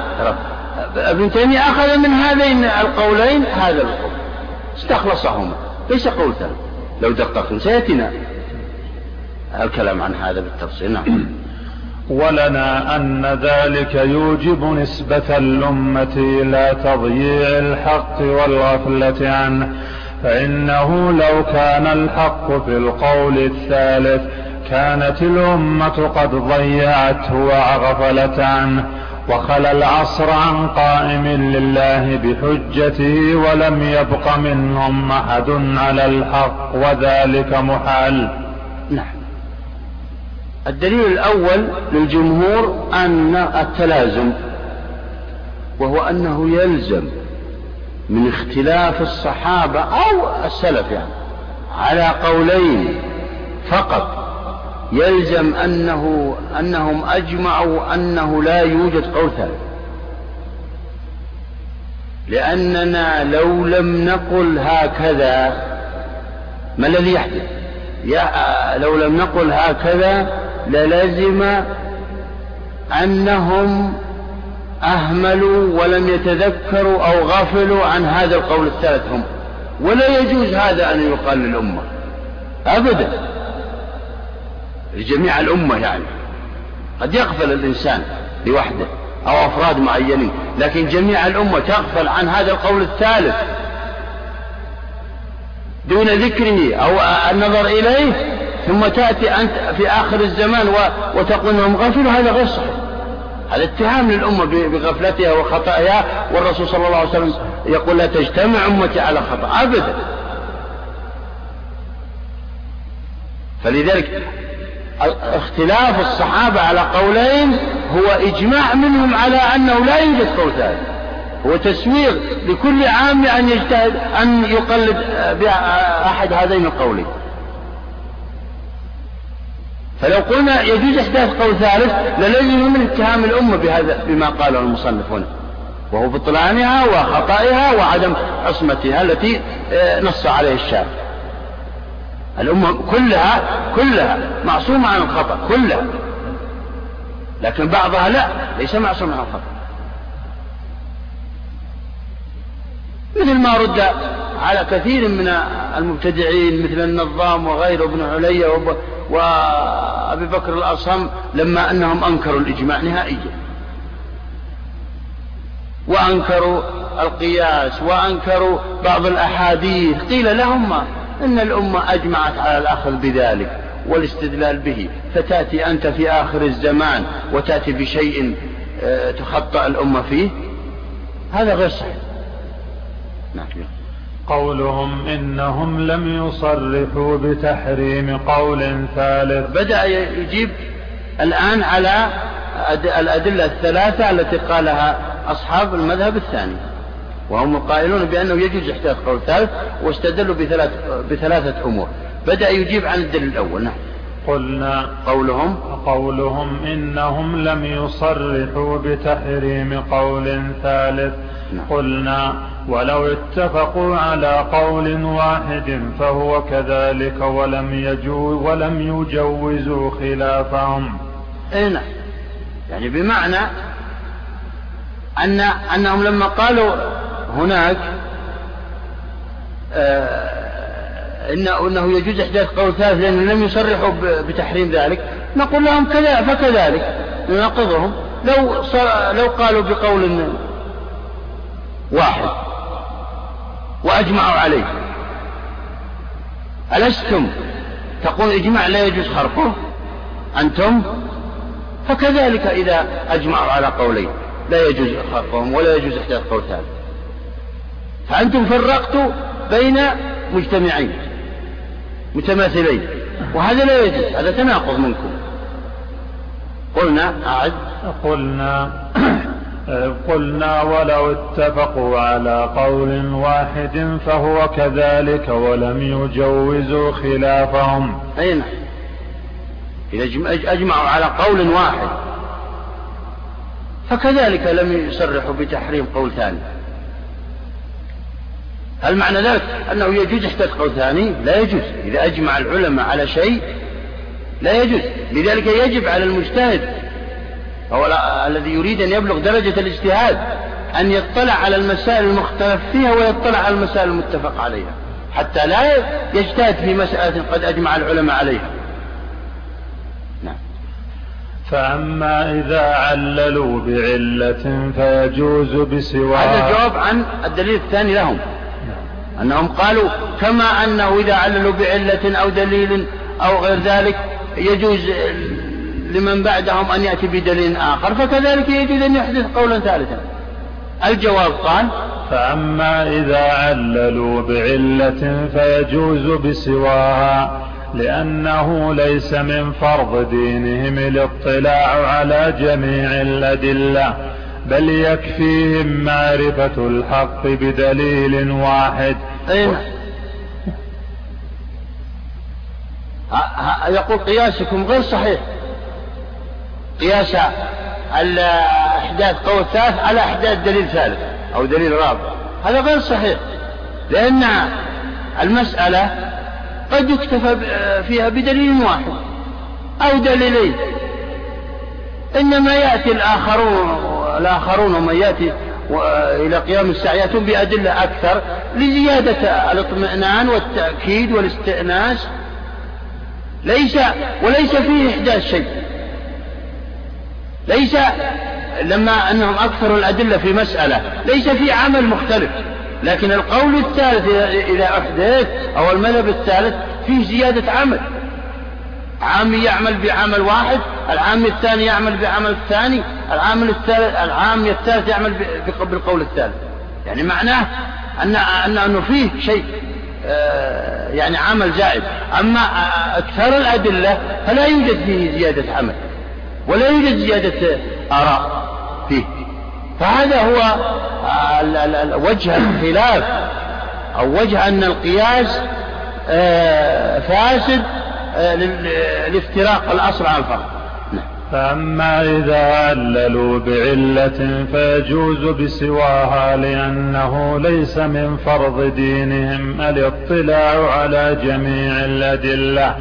Speaker 2: ابن تيمية أخذ من هذين القولين هذا القول. استخلصهما. ليس قول ثالث. لو دققتم سيأتينا الكلام عن هذا بالتفصيل. نعم.
Speaker 3: ولنا أن ذلك يوجب نسبة الأمة إلى تضييع الحق والغفلة عنه. فإنه لو كان الحق في القول الثالث كانت الأمة قد ضيعته وغفلت عنه وخلى العصر عن قائم لله بحجته ولم يبق منهم أحد على الحق وذلك محال.
Speaker 2: نعم. الدليل الأول للجمهور أن التلازم وهو أنه يلزم من اختلاف الصحابة أو السلف يعني. على قولين فقط. يلزم أنه أنهم أجمعوا أنه لا يوجد قول ثالث. لأننا لو لم نقل هكذا ما الذي يحدث؟ يا لو لم نقل هكذا للزم أنهم أهملوا ولم يتذكروا أو غفلوا عن هذا القول الثالث هم. ولا يجوز هذا أن يقال للأمة. أبدا. لجميع الأمة يعني. قد يغفل الإنسان لوحده أو أفراد معينين لكن جميع الأمة تغفل عن هذا القول الثالث. دون ذكره أو النظر إليه ثم تأتي أنت في آخر الزمان وتقول أنهم غفلوا هذا غير صحيح. هذا اتهام للأمة بغفلتها وخطأها والرسول صلى الله عليه وسلم يقول لا تجتمع أمتي على خطأ أبدا. فلذلك اختلاف الصحابة على قولين هو إجماع منهم على أنه لا يوجد قول ثالث هو تسويغ لكل عام أن يجتهد أن يقلد بأحد هذين القولين. فلو قلنا يجوز إحداث قول ثالث للزم من اتهام الأمة بهذا بما قاله المصنف هنا. وهو بطلانها وخطئها وعدم عصمتها التي آه، نص عليه الشارع الأمة كلها كلها معصومة عن الخطأ كلها. لكن بعضها لا ليس معصوم عن الخطأ. مثل ما رد على كثير من المبتدعين مثل النظام وغيره ابن علي وأبي بكر الأصم لما أنهم أنكروا الإجماع نهائيا. وأنكروا القياس وأنكروا بعض الأحاديث. قيل لهم إن الأمة أجمعت على الأخذ بذلك والاستدلال به. فتأتي أنت في آخر الزمان وتأتي بشيء آه، تخطأ الأمة فيه؟ هذا غير صحيح.
Speaker 3: نعم. قولهم إنهم لم يصرحوا بتحريم قول ثالث.
Speaker 2: بدأ يجيب الآن على الأدلة الثلاثة التي قالها أصحاب المذهب الثاني. وهم القائلون بأنه يجوز إحداث قول ثالث واستدلوا بثلاث بثلاثة أمور. بدأ يجيب عن الدليل الأول. نعم.
Speaker 3: قلنا
Speaker 2: قولهم
Speaker 3: قولهم إنهم لم يصرحوا بتحريم قول ثالث. نعم. قلنا ولو اتفقوا على قول واحد فهو كذلك ولم يجوز ولم يجوزوا خلافهم.
Speaker 2: اي نعم. يعني بمعنى أن أنهم لما قالوا هناك آه إنه, إنه يجوز إحداث قول ثالث لأنهم لم يصرحوا بتحريم ذلك. نقول لهم كذا فكذلك نناقضهم لو لو قالوا بقول واحد وأجمعوا عليه. ألستم؟ تقول إجماع لا يجوز خرقه. أنتم؟ فكذلك إذا أجمعوا على قولين. لا يجوز خرقهم ولا يجوز إحداث قول ثالث. فأنتم فرقتوا بين مجتمعين. متماثلين. وهذا لا يجوز هذا تناقض منكم. قلنا أعد.
Speaker 3: قلنا قلنا ولو اتفقوا على قول واحد فهو كذلك ولم يجوزوا خلافهم.
Speaker 2: أي نعم. إذا أجمعوا على قول واحد فكذلك لم يصرحوا بتحريم قول ثاني. هل معنى ذلك أنه يجوز قول ثاني؟ لا يجوز. إذا أجمع العلماء على شيء لا يجوز. لذلك يجب على المجتهد هو الذي يريد أن يبلغ درجة الاجتهاد أن يطلع على المسائل المختلف فيها ويطلع على المسائل المتفق عليها حتى لا يجتهد في مسألة قد أجمع العلماء عليها.
Speaker 3: نعم. فأما إذا عللوا بعلة فيجوز بسواها.
Speaker 2: هذا الجواب عن الدليل الثاني لهم. أنهم قالوا كما أنه إذا عللوا بعلة أو دليل أو غير ذلك يجوز لمن بعدهم أن يأتي بدليل آخر فكذلك يجوز أن يحدث قولا ثالثا. الجواب قال
Speaker 3: فأما إذا عللوا بعلة فيجوز بسواها لأنه ليس من فرض دينهم الاطلاع على جميع الأدلة. بل يكفيهم معرفة الحق بدليل واحد.
Speaker 2: أين يقول قياسكم غير صحيح. قياس إحداث قول ثالث على إحداث دليل ثالث أو دليل رابع. هذا غير صحيح. لأن المسألة قد يكتفى فيها بدليل واحد أو دليلين. إنما يأتي الآخرون الآخرون ومن يأتي إلى قيام الساعة يأتون بأدلة أكثر لزيادة الاطمئنان والتأكيد والاستئناس. ليس وليس فيه إحداث شيء. ليس لما أنهم أكثروا الأدلة في مسألة ليس في عمل مختلف. لكن القول الثالث إذا أحدث أو المذهب الثالث فيه زيادة عمل. عامي يعمل بعمل واحد العامي الثاني يعمل بعمل الثاني العامل الثالث العامي الثالث يعمل بالقول الثالث. يعني معناه أن أن أنه فيه شيء آه، يعني عمل زائد أما أكثر الأدلة فلا يوجد فيه زيادة عمل ولا يوجد زيادة آراء فيه. فهذا هو وجه الخلاف أو وجه أن القياس آه، فاسد آه، لافتراق الأصل عن الفرق
Speaker 3: نعم. فأما إذا عللوا بعلة فيجوز بسواها لأنه ليس من فرض دينهم الاطلاع على جميع الأدلة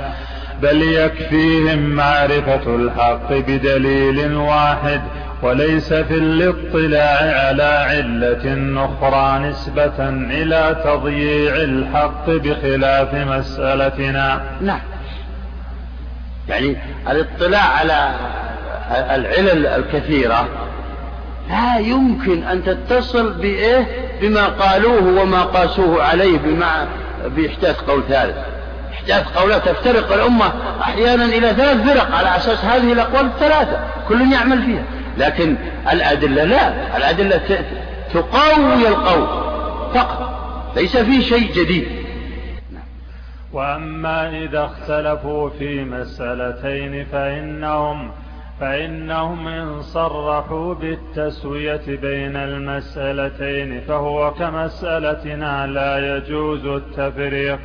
Speaker 3: بل يكفيهم معرفة الحق بدليل واحد وليس في الاطلاع على علة أخرى نسبة إلى تضييع الحق بخلاف مسألتنا.
Speaker 2: نعم. يعني الاطلاع على العلل الكثيرة لا يمكن أن تتصل بإيه؟ بما قالوه وما قاسوه عليه بمع بإحداث قول ثالث. إحداث قولات تفترق الأمة أحيانا إلى ثلاث فرق على أساس هذه الأقوال الثلاثة كل يعمل فيها. لكن الأدلة لا الأدلة تقوي القول فقط ليس في شيء جديد.
Speaker 3: وأما إذا اختلفوا في مسألتين فإنهم فإنهم إن صرحوا بالتسوية بين المسألتين فهو كمسألتنا لا يجوز التفريق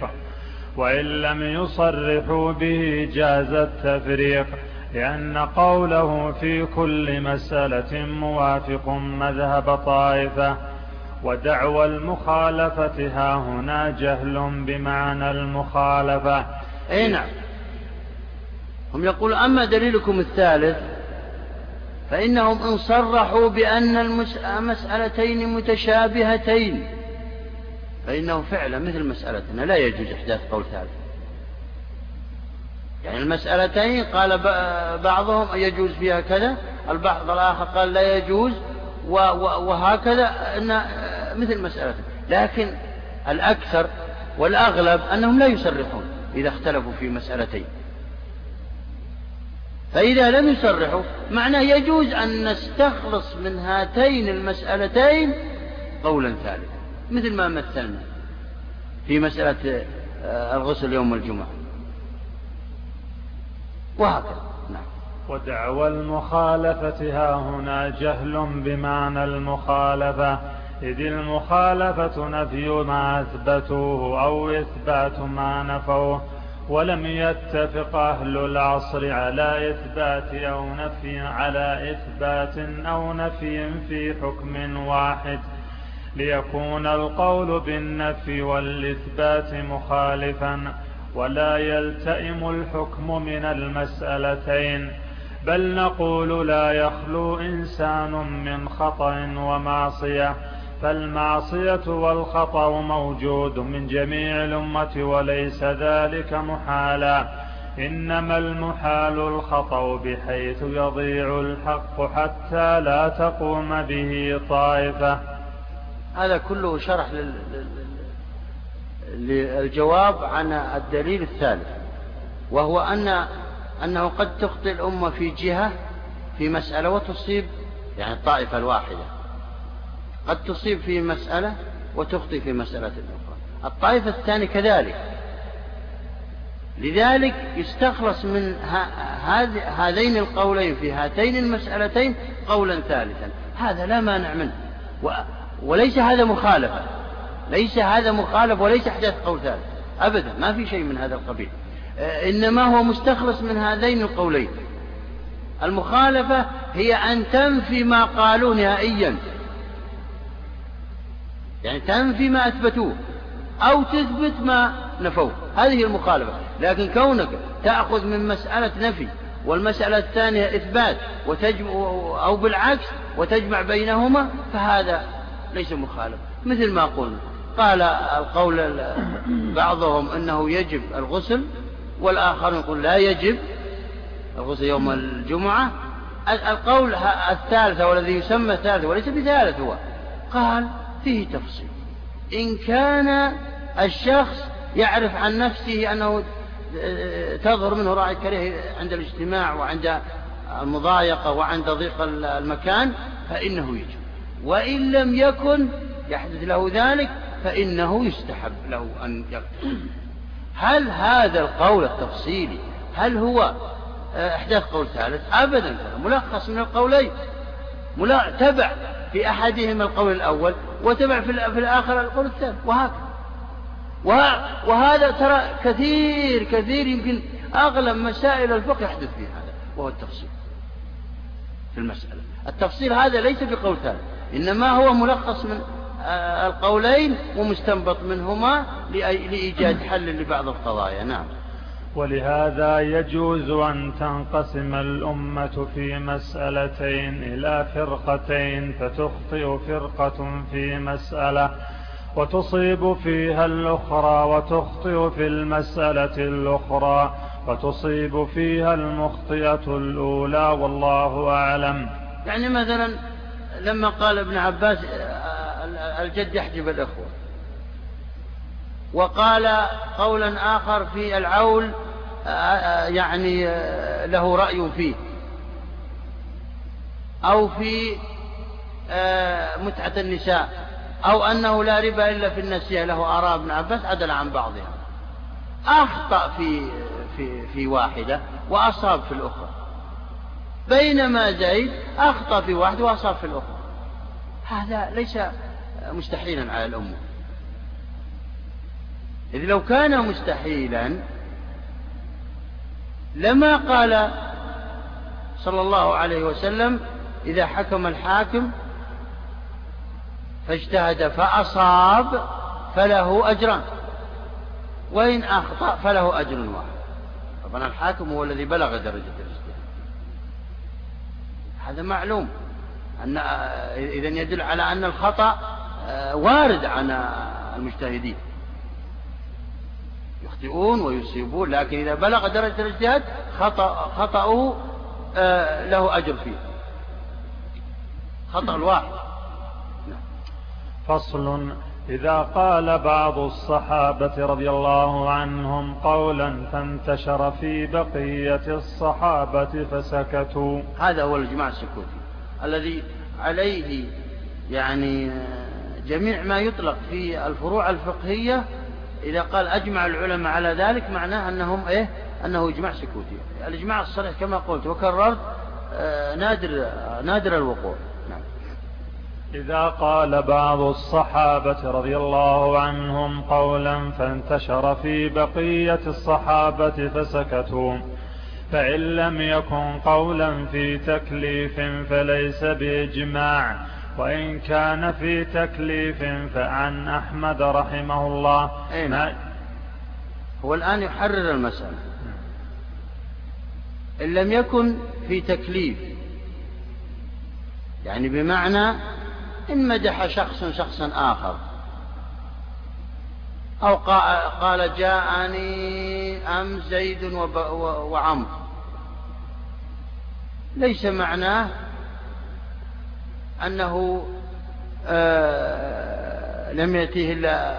Speaker 3: وإن لم يصرحوا به جاز التفريق لأن قوله في كل مسألة موافق مذهب طائفة. ودعوى المخالفة ها هنا جهل بمعنى المخالفة.
Speaker 2: أي نعم. هم يقول أما دليلكم الثالث فإنهم إن صرحوا بأن المسألتين متشابهتين فإنه فعلا مثل مسألتنا. لا يجوز إحداث قول ثالث. يعني المسألتين قال بعضهم يجوز فيها كذا البعض الآخر قال لا يجوز وهكذا إن مثل مسألة. لكن الأكثر والأغلب أنهم لا يصرحون إذا اختلفوا في مسألتين. فإذا لم يصرحوا معناه يجوز أن نستخلص من هاتين المسألتين قولا ثالثا. مثل ما مثلنا في مسألة آه، الغسل يوم الجمعة. وهكذا. نعم.
Speaker 3: ودعوى المخالفة ها هنا جهل بمعنى المخالفة. إذ المخالفة نفي ما أثبتوه أو إثبات ما نفوه ولم يتفق أهل العصر على إثبات أو نفي على إثبات أو نفي في حكم واحد. ليكون القول بالنفي والإثبات مخالفا ولا يلتئم الحكم من المسألتين. بل نقول لا يخلو إنسان من خطأ ومعصية فالمعصية والخطأ موجود من جميع الأمة وليس ذلك محالا. إنما المحال الخطأ بحيث يضيع الحق حتى لا تقوم به طائفة.
Speaker 2: هذا كله شرح للجواب عن الدليل الثالث وهو أن أنه قد تخطئ الأمة في جهة في مسألة وتصيب يعني الطائفة الواحدة. قد تصيب في مسألة وتخطئ في مسألة أخرى. الطائفة الثانية كذلك. لذلك يستخلص من هذين القولين في هاتين المسألتين قولا ثالثا. هذا لا مانع منه. وليس هذا مخالفة. ليس هذا مخالف وليس أحداث قول ثالث. ابدا ما في شيء من هذا القبيل. آه، إنما هو مستخلص من هذين القولين. المخالفة هي أن تنفي ما قالوه نهائيا. يعني تنفي ما أثبتوه أو تثبت ما نفوه. هذه المخالفة. لكن كونك تأخذ من مسألة نفي والمسألة الثانية إثبات وتجمع أو بالعكس وتجمع بينهما فهذا ليس مخالف. مثل ما قلنا. قال القول بعضهم إنه يجب الغسل والاخر يقول لا يجب الغسل يوم الجمعة. القول الثالث والذي يسمى الثالث وليس بثالث هو. قال فيه تفصيل. إن كان الشخص يعرف عن نفسه أنه تظهر منه رأي كريه عند الاجتماع وعند المضايقة وعند ضيق المكان فإنه يجب وإن لم يكن يحدث له ذلك فإنه يستحب له أن يغتسل هل هذا القول التفصيلي هل هو آه، إحداث قول ثالث؟ أبدا ملخص من القولين. تبع في أحدهما القول الأول وتبع في الآخر القول الثالث وهكذا. وهذا ترى كثير كثير يمكن أغلب مسائل الفقه يحدث فيه هذا وهو التفصيل في المسألة. التفصيل هذا ليس بقول ثالث إنما هو ملخص من القولين ومستنبط منهما لإيجاد حل لبعض القضايا. نعم.
Speaker 3: ولهذا يجوز أن تنقسم الأمة في مسألتين إلى فرقتين فتخطئ فرقة في مسألة وتصيب فيها الأخرى وتخطئ في المسألة الأخرى وتصيب فيها المخطئة الأولى والله أعلم.
Speaker 2: يعني مثلا لما قال ابن عباس الجد يحجب الإخوة وقال قولا آخر في العول يعني له رأي فيه. أو في متعة النساء. أو أنه لا ربا إلا في النسيئة. له آراء ابن عباس عدل عن بعضها. أخطأ في في في واحدة وأصاب في الأخرى. بينما زيد أخطأ في واحدة وأصاب في الأخرى. هذا ليس مستحيلا على الأمة. إذ لو كان مستحيلا لما قال صلى الله عليه وسلم إذا حكم الحاكم فاجتهد فأصاب فله أجران. وإن أخطأ فله أجر واحد. طبعا الحاكم هو الذي بلغ درجة الاجتهاد. هذا معلوم أن إذا يدل على أن الخطأ آه، وارد عن المجتهدين. يخطئون ويصيبون لكن إذا بلغ درجة الاجتهاد خطأ خطأه آه، له أجر فيه. خطأ الواحد.
Speaker 3: فصل. إذا قال بعض الصحابة رضي الله عنهم قولا فانتشر في بقية الصحابة فسكتوا.
Speaker 2: هذا هو الإجماع السكوتي. الذي عليه يعني جميع ما يطلق في الفروع الفقهية إذا قال أجمع العلماء على ذلك معناه أنهم إيه؟ أنه إجماع سكوتي. الإجماع الصريح كما قلت وكررت آه، نادر نادر الوقوع.
Speaker 3: إذا قال بعض الصحابة رضي الله عنهم قولا فانتشر في بقية الصحابة فسكتوا. فإن لم يكن قولا في تكليف فليس بإجماع. وإن كان في تكليف فعن أحمد رحمه الله.
Speaker 2: أين؟ هو الآن يحرر المسألة. إن لم يكن في تكليف يعني بمعنى إن مدح شخص شخصا آخر. أو قال جاءني أم زيد وعمر ليس معناه أنه آه، لم يأتيه إلا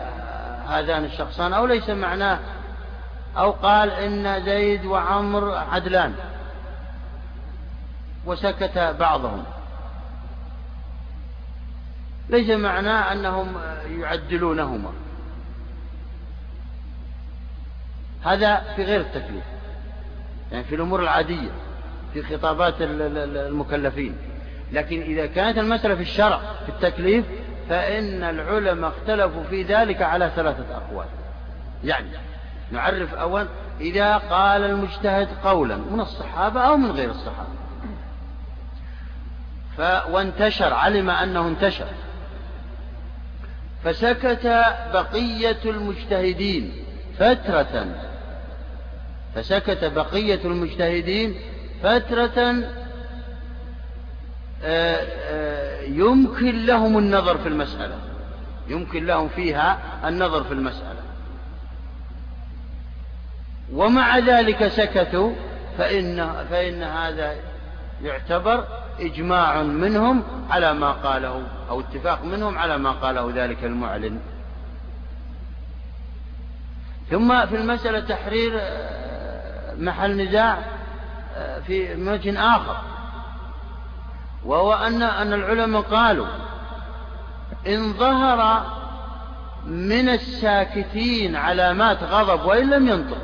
Speaker 2: هذان الشخصان أو ليس معناه أو قال إن زيد وعمر عدلان وسكت بعضهم. ليس معناه أنهم يعدلونهما. هذا في غير التكليف يعني في الأمور العادية في خطابات المكلفين. لكن إذا كانت المسألة في الشرع في التكليف فإن العلماء اختلفوا في ذلك على ثلاثة أقوال. يعني نعرف أولا إذا قال المجتهد قولا من الصحابة أو من غير الصحابة. ف وانتشر علم أنه انتشر. فسكت بقية المجتهدين فترة. فسكت بقية المجتهدين فترة يمكن لهم النظر في المسألة. يمكن لهم فيها النظر في المسألة. ومع ذلك سكتوا فإن, فإن هذا يعتبر إجماع منهم على ما قاله أو اتفاق منهم على ما قاله ذلك المعلن. ثم في المسألة تحرير آه، محل نزاع آه، في وجه آخر. وهو أن أن العلماء قالوا إن ظهر من الساكتين علامات غضب وإن لم ينطق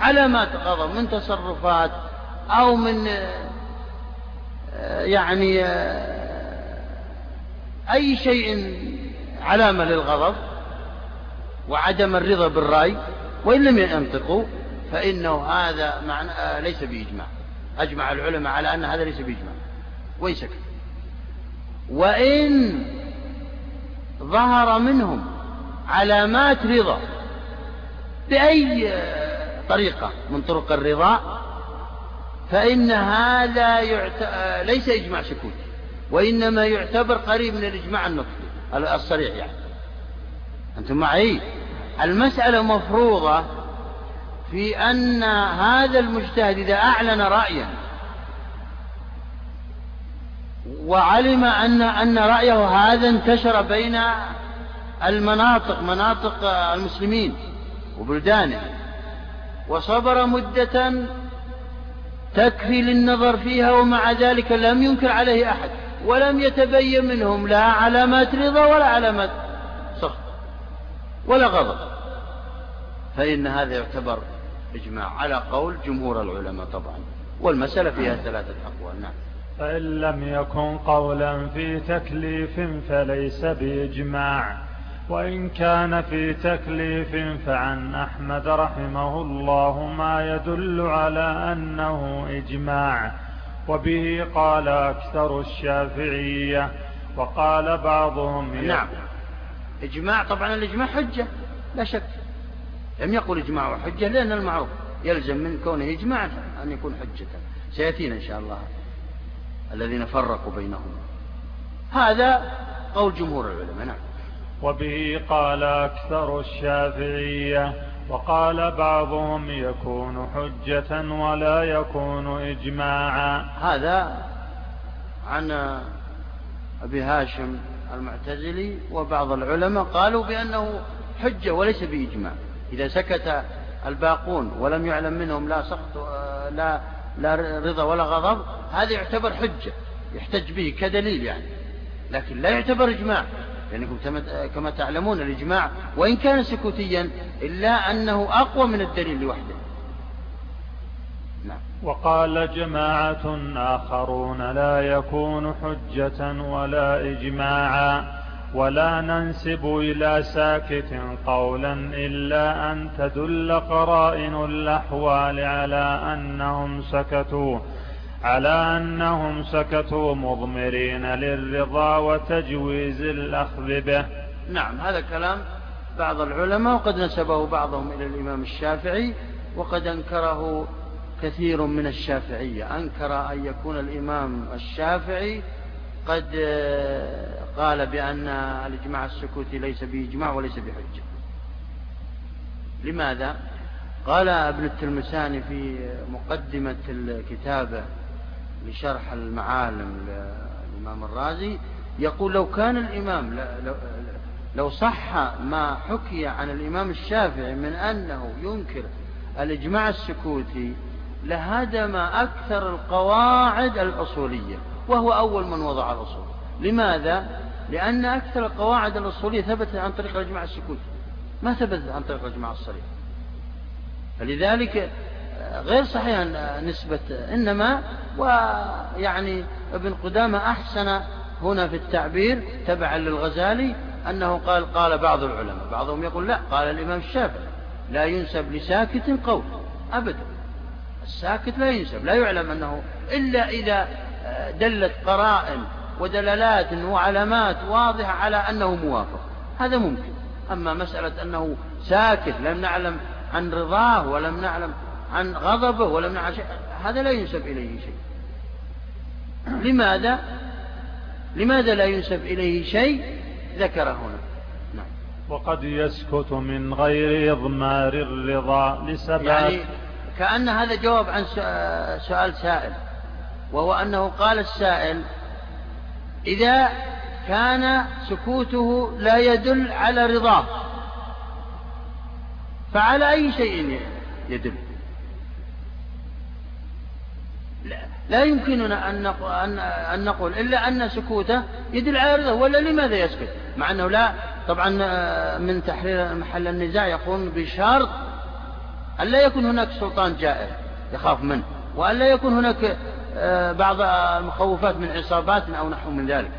Speaker 2: علامات غضب من تصرفات أو من آه، يعني أي شيء علامة للغضب وعدم الرضا بالرأي وإن لم ينطقوا فإنه هذا معنى آه، ليس بإجماع. أجمع العلماء على أن هذا ليس بإجماع. سكت وإن ظهر منهم علامات رضا بأي طريقة من طرق الرضا فإن هذا يعت... ليس إجماع سكوتي وإنما يعتبر قريب من الإجماع النطقي الصريح يعني. أنتم معي؟ المسألة مفروضة في أن هذا المجتهد إذا أعلن رأيا وعلم أن أن رأيه هذا انتشر بين المناطق مناطق المسلمين وبلدانه وصبر مدة تكفي للنظر فيها ومع ذلك لم ينكر عليه أحد ولم يتبين منهم لا علامات رضا ولا علامات سخط ولا غضب. فإن هذا يعتبر إجماع على قول جمهور العلماء طبعا والمسألة فيها ثلاثة أقوال. نعم.
Speaker 3: فإن لم يكن قولا في تكليف فليس بإجماع. وإن كان في تكليف فعن أحمد رحمه الله ما يدل على أنه إجماع. وبه قال أكثر الشافعية وقال بعضهم
Speaker 2: نعم. إجماع طبعا الإجماع حجة لا شك. لم يقل إجماع حجة لأن المعروف يلزم من كونه إجماع أن يكون حجة. سيأتينا إن شاء الله. الذين فرقوا بينهم. هذا قول جمهور العلماء نعم.
Speaker 3: وبه قال أكثر الشافعية وقال بعضهم يكون حجة ولا يكون إجماعا.
Speaker 2: هذا عن أبي هاشم المعتزلي وبعض العلماء قالوا بأنه حجة وليس بإجماع. إذا سكت الباقون ولم يعلم منهم لا سخط لا لا رضا ولا غضب هذا يعتبر حجة يحتج به كدليل يعني لكن لا يعتبر إجماع لأنكم كما تعلمون الإجماع وإن كان سكوتيا إلا أنه أقوى من الدليل لوحده
Speaker 3: نعم. وقال جماعة آخرون لا يكون حجة ولا إجماعا ولا ننسب إلى ساكت قولا إلا أن تدل قرائن الأحوال على أنهم سكتوا على أنهم سكتوا مضمرين للرضا وتجويز الأخذ به.
Speaker 2: نعم هذا كلام بعض العلماء وقد نسبه بعضهم إلى الإمام الشافعي وقد أنكره كثير من الشافعية. أنكر أن يكون الإمام الشافعي قد قال بأن الإجماع السكوتي ليس بإجماع وليس بحجة لماذا؟ قال ابن التلمساني في مقدمة الكتابة لشرح المعالم للإمام الرازي يقول لو كان الإمام لو صح ما حكي عن الإمام الشافعي من أنه ينكر الإجماع السكوتي لهدم أكثر القواعد الأصولية وهو أول من وضع الأصول. لماذا؟ لأن أكثر القواعد الأصولية ثبتت عن طريق الإجماع السكوتي ما ثبتت عن طريق الإجماع الصريح. فلذلك غير صحيح نسبة إنما ويعني ابن قدامة أحسن هنا في التعبير تبعا للغزالي أنه قال قال بعض العلماء بعضهم يقول لا قال الإمام الشافعي لا ينسب لساكت قول أبدا. الساكت لا ينسب لا يعلم أنه إلا إذا دلت قرائن ودلالات وعلامات واضحة على أنه موافق. هذا ممكن. أما مسألة أنه ساكت لم نعلم عن رضاه ولم نعلم عن غضبه ولم نعلم شيء هذا لا ينسب إليه شيء. لماذا؟ لماذا لا ينسب إليه شيء؟ ذكر هنا. نعم.
Speaker 3: وقد يسكت من غير إضمار الرضا لسبب.
Speaker 2: يعني كأن هذا جواب عن سؤال سائل. وهو أنه قال السائل إذا كان سكوته لا يدل على رضاه فعلى أي شيء يدل؟ لا يمكننا أن نقول, إلا أن سكوته يدل على رضاه ولا لماذا يسكت؟ مع أنه لا طبعا من تحرير محل النزاع يقول بشرط أن لا يكون هناك سلطان جائر يخاف منه وأن لا يكون هناك آه، بعض المخوفات من عصابات أو نحو من ذلك.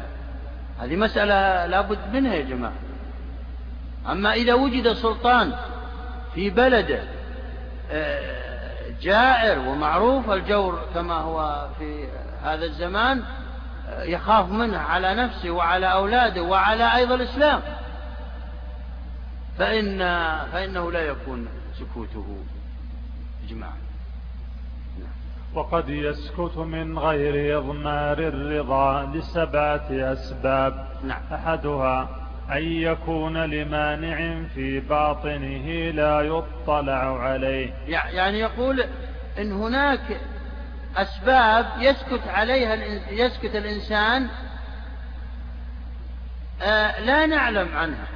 Speaker 2: هذه مسألة لابد منها يا جماعة. أما إذا وجد سلطان في بلده آه، جائر ومعروف الجور كما هو في هذا الزمان آه، يخاف منه على نفسه وعلى أولاده وعلى أيضا الإسلام. فإن فإنه لا يكون سكوته إجماعا
Speaker 3: وقد يسكت من غير إضمار الرضا لسبعة أسباب.
Speaker 2: نعم.
Speaker 3: أحدها أن يكون لمانع في باطنه لا يطلع عليه.
Speaker 2: يعني يقول إن هناك أسباب يسكت عليها يسكت الإنسان آه، لا نعلم عنها.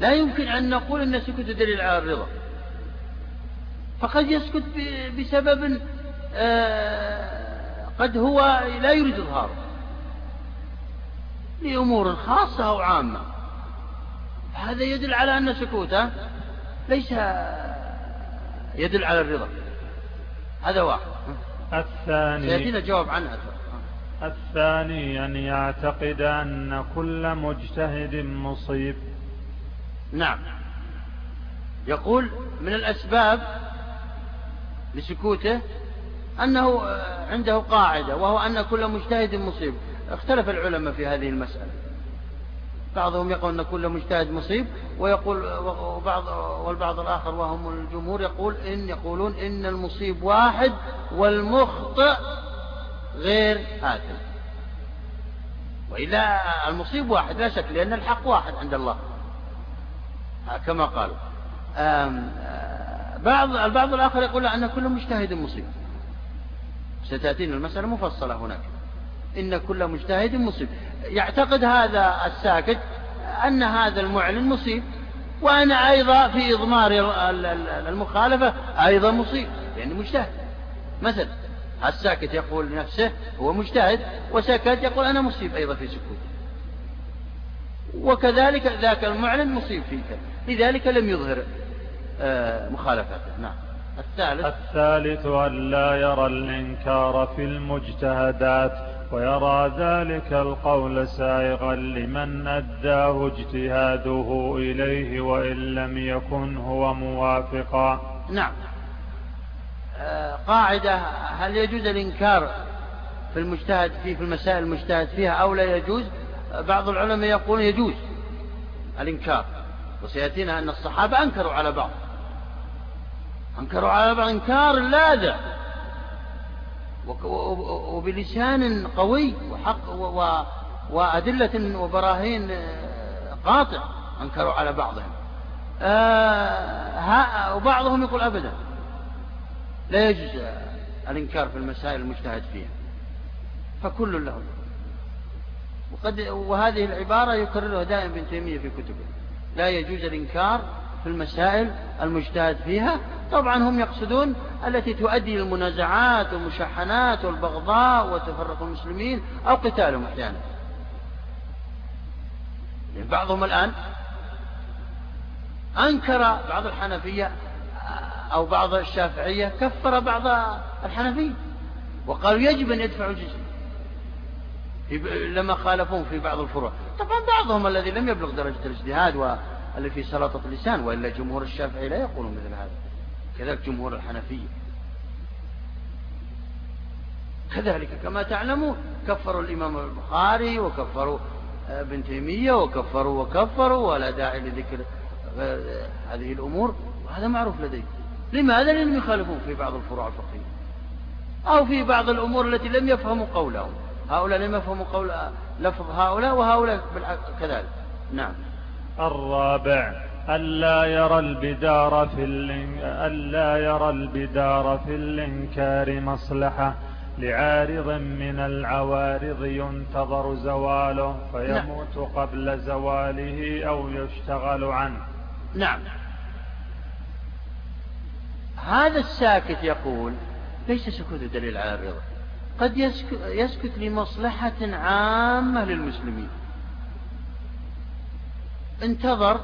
Speaker 2: لا يمكن أن نقول أن سكوت دليل على الرضا. فقد يسكت بسبب آه، قد هو لا يريد إظهاره لأمور خاصة أو عامة. هذا يدل على أن سكوته ليس يدل على الرضا. هذا واحد.
Speaker 3: الثاني
Speaker 2: سيأتينا جواب عنها
Speaker 3: الثاني أن يعتقد أن كل مجتهد مصيب.
Speaker 2: نعم. يقول من الأسباب لسكوته أنه عنده قاعدة وهو أن كل مجتهد مصيب. اختلف العلماء في هذه المسألة. بعضهم يقول أن كل مجتهد مصيب ويقول وبعض والبعض الآخر وهم الجمهور يقول إن يقولون إن المصيب واحد والمخطئ غير آثم وإلا المصيب واحد لا شك لأن الحق واحد عند الله. كما قالوا. بعض البعض الآخر يقول أن كل مجتهد مصيب. ستأتينا المسألة مفصلة هناك. إن كل مجتهد مصيب. يعتقد هذا الساكت أن هذا المعلن مصيب وأنا أيضا في إضمار المخالفة أيضا مصيب. يعني مجتهد. مثلا الساكت يقول لنفسه هو مجتهد وسكت يقول أنا مصيب أيضا في سكوت وكذلك ذاك المعلن مصيب فيك. لذلك لم يظهر. مخالفته. نعم. الثالث.
Speaker 3: الثالث أن لا يرى الإنكار في المجتهدات ويرى ذلك القول سائغا لمن أداه اجتهاده إليه وإن لم يكن هو موافقا.
Speaker 2: نعم. آه، قاعدة هل يجوز الإنكار في المجتهد في في المسائل المجتهد فيها أو لا يجوز؟ بعض العلماء يقول يجوز الإنكار وسيأتينا أن الصحابة أنكروا على بعض. أنكروا على بعض إنكار لاذع. وبلسان قوي وحق وأدلة وبراهين قاطع أنكروا على بعضهم. آه وبعضهم يقول أبدا. لا يجوز الإنكار في المسائل المجتهد فيها. فكل له. وقد وهذه العبارة يكررها دائما ابن تيمية في كتبه. لا يجوز الإنكار في المسائل المجتهد فيها. طبعا هم يقصدون التي تؤدي للمنازعات والمشاحنات والبغضاء وتفرق المسلمين أو قتالهم أحيانا. بعضهم الآن أنكر بعض الحنفية أو بعض الشافعية كفر بعض الحنفية وقالوا يجب أن يدفعوا الجزية لما خالفوهم في بعض الفروع. طبعا بعضهم الذي لم يبلغ درجة الاجتهاد والذي في سلطة اللسان وإلا جمهور الشافعي لا يقولون مثل هذا. كذلك جمهور الحنفية. كذلك كما تعلمون كفروا الإمام البخاري وكفروا ابن تيمية وكفروا وكفروا ولا داعي لذكر هذه الأمور. وهذا معروف لديكم لماذا؟ لأنهم يخالفون في بعض الفروع الفقهية. أو في بعض الأمور التي لم يفهموا قولهم. هؤلاء لم يفهموا قول لفظ هؤلاء وهؤلاء كذلك. نعم.
Speaker 3: الرابع ألا يرى البدار في ألا يرى البدار في الإنكار مصلحة. لعارض من العوارض ينتظر زواله فيموت نعم. قبل زواله أو يشتغل عنه.
Speaker 2: نعم. هذا الساكت يقول ليس سكوت دليل على الرضا قد يسكت, يسكت لمصلحة عامة للمسلمين. انتظر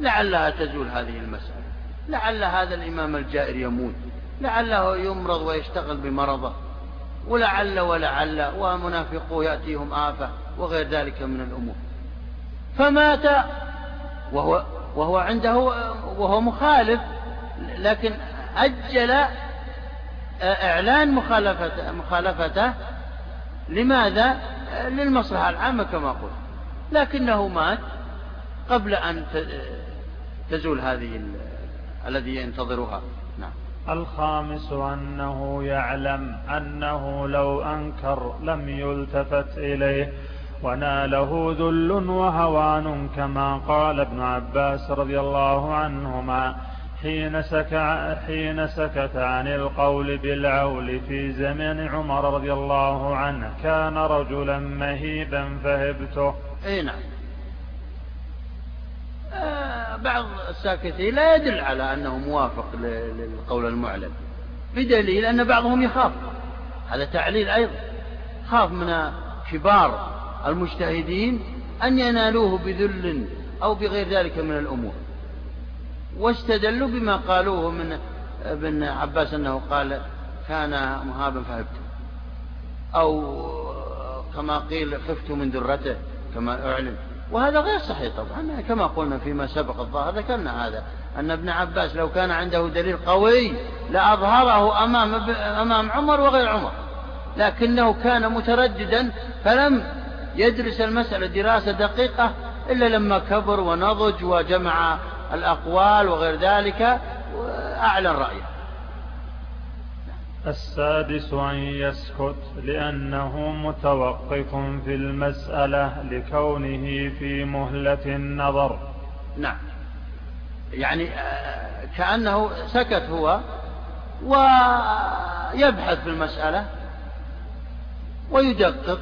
Speaker 2: لعلها تزول هذه المسألة. لعل هذا الإمام الجائر يموت. لعله يمرض ويشتغل بمرضه. ولعل ولعل ومنافقو يأتيهم آفة وغير ذلك من الأمور. فمات وهو, وهو عنده وهو مخالف لكن أجل إعلان مخالفته, مخالفته. لماذا؟ للمصلحة العامة كما قلت. لكنه مات قبل أن تزول هذه الذي ينتظرها. نعم.
Speaker 3: الخامس أنه يعلم أنه لو أنكر لم يلتفت إليه وناله ذل وهوان كما قال ابن عباس رضي الله عنهما حين, سك حين سكت عن القول بالعول في زمن عمر رضي الله عنه كان رجلا مهيبا فهبته.
Speaker 2: إي نعم. آه بعض الساكتين لا يدل على أنه موافق للقول المعلن. بدليل أن بعضهم يخاف. هذا تعليل أيضا. خاف من كبار المجتهدين أن ينالوه بذل أو بغير ذلك من الأمور. واستدلوا بما قالوه من ابن عباس أنه قال كان مهابا فهبت. أو كما قيل خفت من درته كما أعلن. وهذا غير صحيح طبعا كما قلنا فيما سبق الظاهر ذكرنا هذا. أن ابن عباس لو كان عنده دليل قوي لأظهره أمام, أمام عمر وغير عمر. لكنه كان مترددا فلم يدرس المسألة دراسة دقيقة إلا لما كبر ونضج وجمع الأقوال وغير ذلك أعلن رأيه.
Speaker 3: السادس أن يسكت لأنه متوقف في المسألة لكونه في مهلة النظر.
Speaker 2: نعم. يعني آه، كأنه سكت هو ويبحث في المسألة ويدقق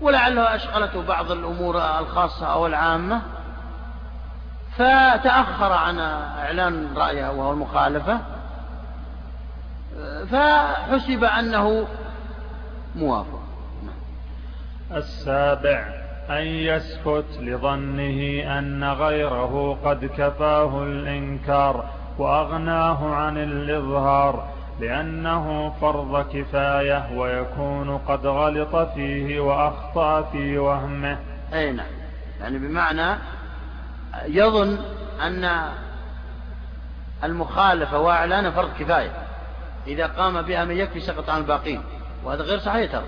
Speaker 2: ولعله أشغلته بعض الأمور الخاصة أو العامة فتأخر عن إعلان رأيه وهو المخالفة. فحسب أنه موافق.
Speaker 3: السابع أن يسكت لظنه أن غيره قد كفاه الإنكار وأغناه عن الإظهار لأنه فرض كفاية ويكون قد غلط فيه وأخطأ في وهمه.
Speaker 2: أي نعم. يعني بمعنى يظن أن المخالفة وإعلان فرض كفاية. إذا قام بها من يكفي سقط عن الباقين. وهذا غير صحيح ترى.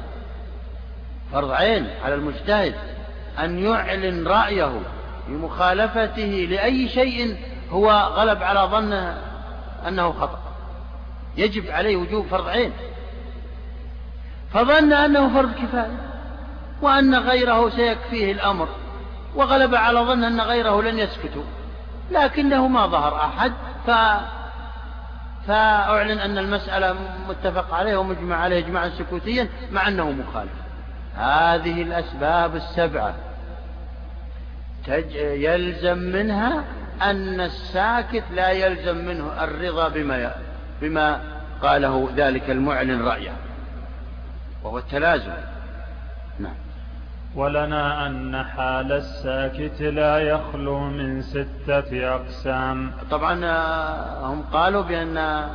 Speaker 2: فرض عين على المجتهد أن يعلن رأيه بمخالفته لأي شيء هو غلب على ظنه أنه خطأ. يجب عليه وجوب فرض عين. فظن أنه فرض كفاية وأن غيره سيكفيه الأمر وغلب على ظن أن غيره لن يسكتوا لكنه ما ظهر أحد ف فأعلن أن المسألة متفق عليه ومجمع عليه إجماعا سكوتيا مع أنه مخالف هذه الأسباب السبعة. يلزم منها أن الساكت لا يلزم منه الرضا بما. بما قاله ذلك المعلن رأيه وهو التلازم
Speaker 3: ولنا أن حال الساكت لا يخلو من ستة أقسام.
Speaker 2: طبعا آه، هم قالوا بأن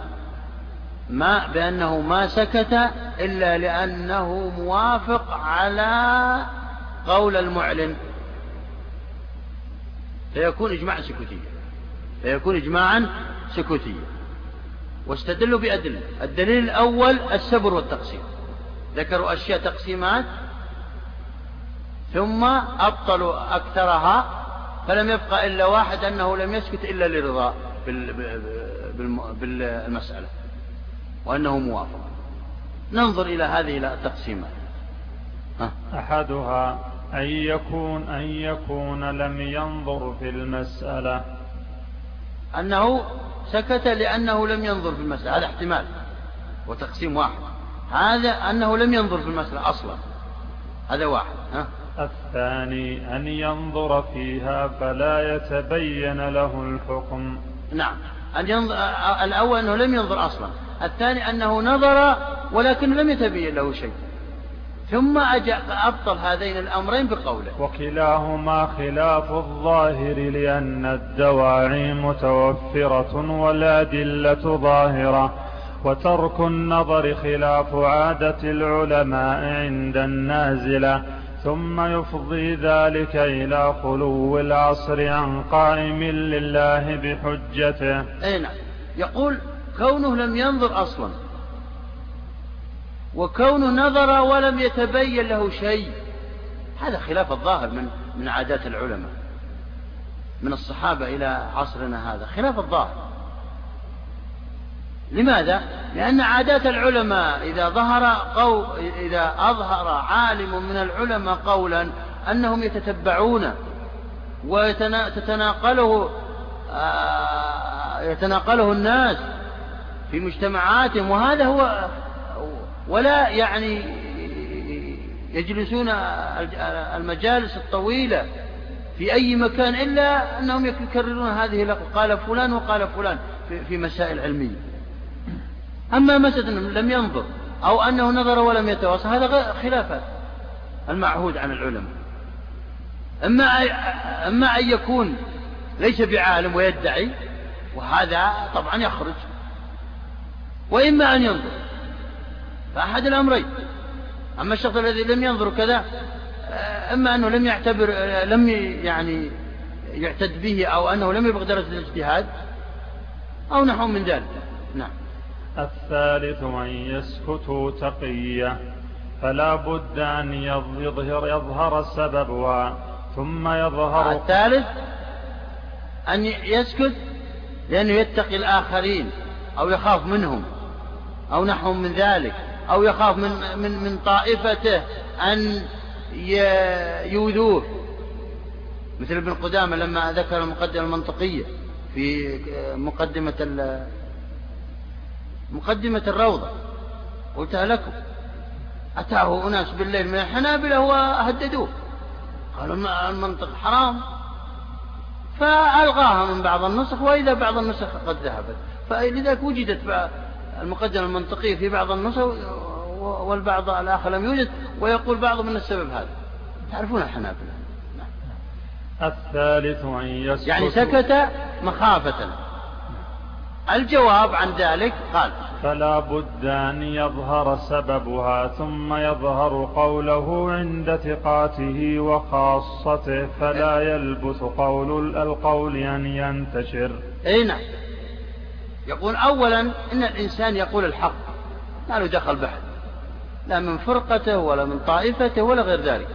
Speaker 2: ما بأنه ما سكت إلا لأنه موافق على قول المعلن. فيكون إجماعا سكوتيا. فيكون إجماعا سكوتيا. واستدلوا بأدلة. الدليل الأول السبر والتقسيم. ذكروا أشياء تقسيمات ثم أبطلوا أكثرها فلم يبقى إلا واحد أنه لم يسكت إلا لرضا بالمسألة وأنه موافق. ننظر إلى هذه التقسيمات
Speaker 3: أحدها أن يكون أن يكون لم ينظر في المسألة.
Speaker 2: أنه سكت لأنه لم ينظر في المسألة هذا احتمال وتقسيم واحد. هذا أنه لم ينظر في المسألة أصلا هذا واحد ها؟
Speaker 3: الثاني أن ينظر فيها فلا يتبين له الحكم.
Speaker 2: نعم. أن ينظر الأول أنه لم ينظر أصلا. الثاني أنه نظر ولكن لم يتبين له شيء. ثم أبطل هذين الأمرين بقوله.
Speaker 3: وكلاهما خلاف الظاهر لأن الدواعي متوفرة والأدلة ظاهرة وترك النظر خلاف عادة العلماء عند النازلة. ثم يفضي ذلك إلى خلو العصر عن قائم لله بحجته.
Speaker 2: أي نعم. يقول كونه لم ينظر أصلا. وكونه نظر ولم يتبين له شيء. هذا خلاف الظاهر من من عادات العلماء. من الصحابة إلى عصرنا هذا. خلاف الظاهر. لماذا؟ لأن عادات العلماء إذا ظهر قو إذا أظهر عالم من العلماء قولا أنهم يتتبعون ويتناقله آه، يتناقله الناس في مجتمعاتهم وهذا هو ولا يعني يجلسون المجالس الطويلة في أي مكان إلا أنهم يكررون هذه قال فلان وقال فلان في مسائل علمية أما مسألة لم ينظر أو أنه نظر ولم يتواصل هذا خلاف المعهود عن العلماء. أما أما أن يكون ليس بعالم ويدعي وهذا طبعا يخرج. وإما أن ينظر فأحد الأمرين. أما الشخص الذي لم ينظر كذا إما أنه لم يعتبر لم يعني يعتد به أو أنه لم يبغى درجة الاجتهاد أو نحو من ذلك. نعم.
Speaker 3: الثالث أن يسكتوا تقية فلا بد أن يظهر يظهر سببها ثم يظهر
Speaker 2: الثالث أن يسكت لأنه يتقي الآخرين أو يخاف منهم أو نحو من ذلك أو يخاف من من من طائفته أن يؤذوه. مثل ابن قدامة لما ذكر المقدمة المنطقية في مقدمة مقدمة الروضة. قلتها لكم. أتاه أناس بالليل من الحنابلة وهددوه. قالوا المنطق حرام. فألغاها من بعض النسخ وإذا بعض النسخ قد ذهبت. فلذلك وجدت المقدمة المنطقية في بعض النسخ والبعض الآخر لم يوجد ويقول بعضهم من السبب هذا. تعرفون الحنابلة؟
Speaker 3: الثالث أن يسكت
Speaker 2: يعني سكت مخافة. الجواب عن ذلك قال
Speaker 3: فلا بد أن يظهر سببها ثم يظهر قوله عند ثقاته وخاصته فلا يلبث قول القول أن ينتشر.
Speaker 2: أي نعم. يقول أولا إن الإنسان يقول الحق ما له دخل بحث لا من فرقته ولا من طائفته ولا غير ذلك.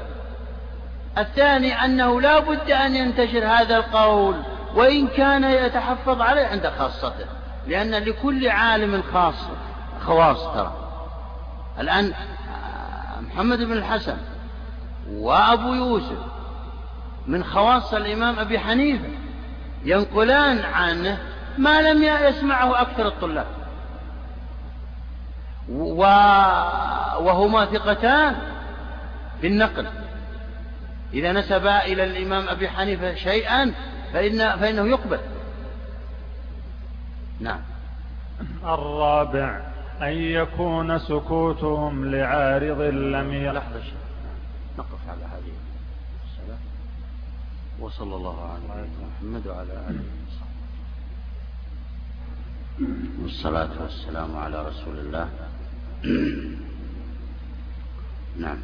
Speaker 2: الثاني أنه لا بد أن ينتشر هذا القول وإن كان يتحفظ عليه عند خاصته. لأن لكل عالم خاص خواص ترى. الآن محمد بن الحسن وأبو يوسف من خواص الإمام أبي حنيفة ينقلان عنه ما لم يسمعه أكثر الطلاب. وهما ثقتان في النقل. إذا نسبا إلى الإمام أبي حنيفة شيئا فإن فإنه يقبل. نعم.
Speaker 3: الرابع أن يكون سكوتهم لعارض لم
Speaker 2: لحظة نقف على هذه الصلاة. وصلى الله على محمد وعلى آله والصلاة والسلام على رسول الله. نعم.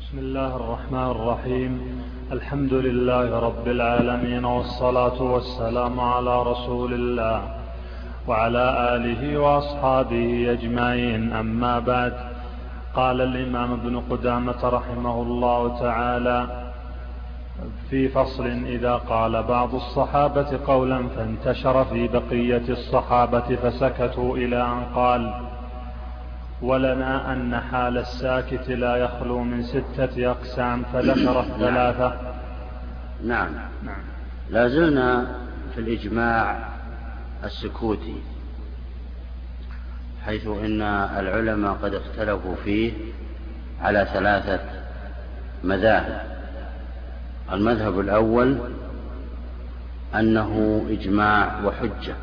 Speaker 3: بسم الله الرحمن الرحيم. الحمد لله رب العالمين والصلاة والسلام على رسول الله. وعلى آله وأصحابه أجمعين. أما بعد قال الإمام ابن قدامة رحمه الله تعالى في فصل إذا قال بعض الصحابة قولا فانتشر في بقية الصحابة فسكتوا إلى أن قال ولنا أن حال الساكت لا يخلو من ستة أقسام فذكر الثلاثة.
Speaker 2: نعم. نعم. لا زلنا في الإجماع السكوتي حيث إن العلماء قد اختلفوا فيه على ثلاثة مذاهب. المذهب الأول أنه إجماع وحجة.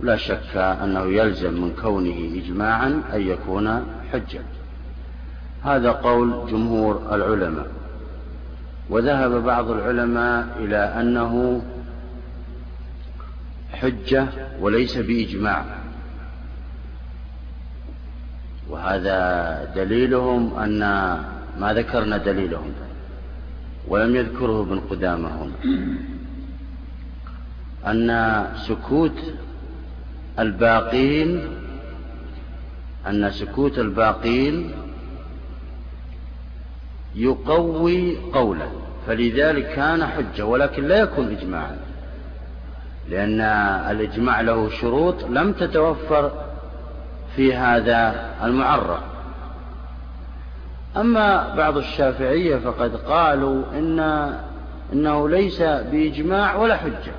Speaker 2: لا شك أنه يلزم من كونه إجماعا أن يكون حجة هذا قول جمهور العلماء. وذهب بعض العلماء إلى أنه حجة وليس بإجماع. وهذا دليلهم أن ما ذكرنا دليلهم ولم يذكره ابن قدامة هنا. أن سكوت الباقين أن سكوت الباقين يقوي قوله فلذلك كان حجة ولكن لا يكون إجماعا. لأن الإجماع له شروط لم تتوفر في هذا المعرف أما بعض الشافعية فقد قالوا إن إنه ليس بإجماع ولا حجة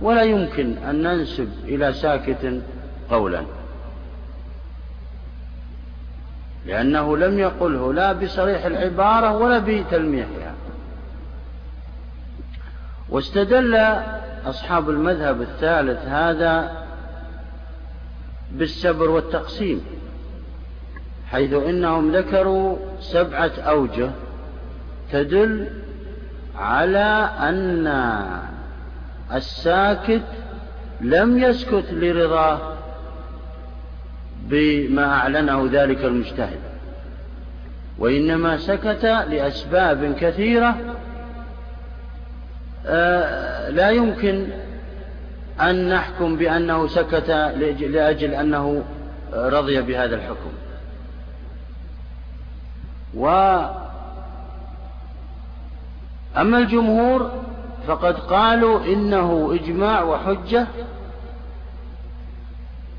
Speaker 2: ولا يمكن أن ننسب إلى ساكت قولا. لأنه لم يقله لا بصريح العبارة ولا بتلميحها. واستدل أصحاب المذهب الثالث هذا بالسبر والتقسيم حيث إنهم ذكروا سبعة أوجه تدل على أن الساكت لم يسكت لرضاه بما أعلنه ذلك المجتهد وإنما سكت لأسباب كثيرة لا يمكن أن نحكم بأنه سكت لأجل أنه رضي بهذا الحكم. وأما الجمهور فقد قالوا إنه إجماع وحجة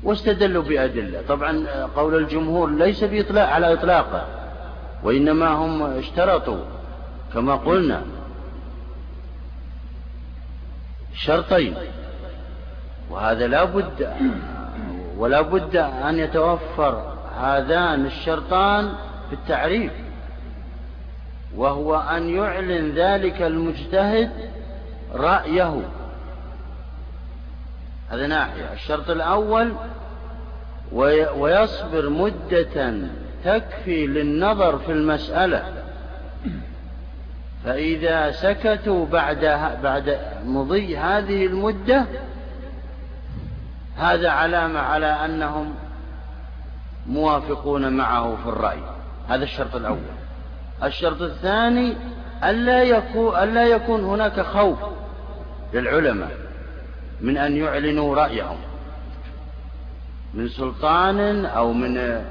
Speaker 2: واستدلوا بأدلة. طبعا قول الجمهور ليس بإطلاق على إطلاقه وإنما هم اشترطوا كما قلنا. شرطين. وهذا لا بد ولا بد أن يتوفر هذان الشرطان في التعريف وهو أن يعلن ذلك المجتهد رأيه. هذا ناحية. الشرط الأول ويصبر مدة تكفي للنظر في المسألة. فإذا سكتوا بعد بعد مضي هذه المدة هذا علامة على أنهم موافقون معه في الرأي. هذا الشرط الأول. الشرط الثاني ألا يكون, ألا يكون هناك خوف للعلماء من أن يعلنوا رأيهم. من سلطان أو من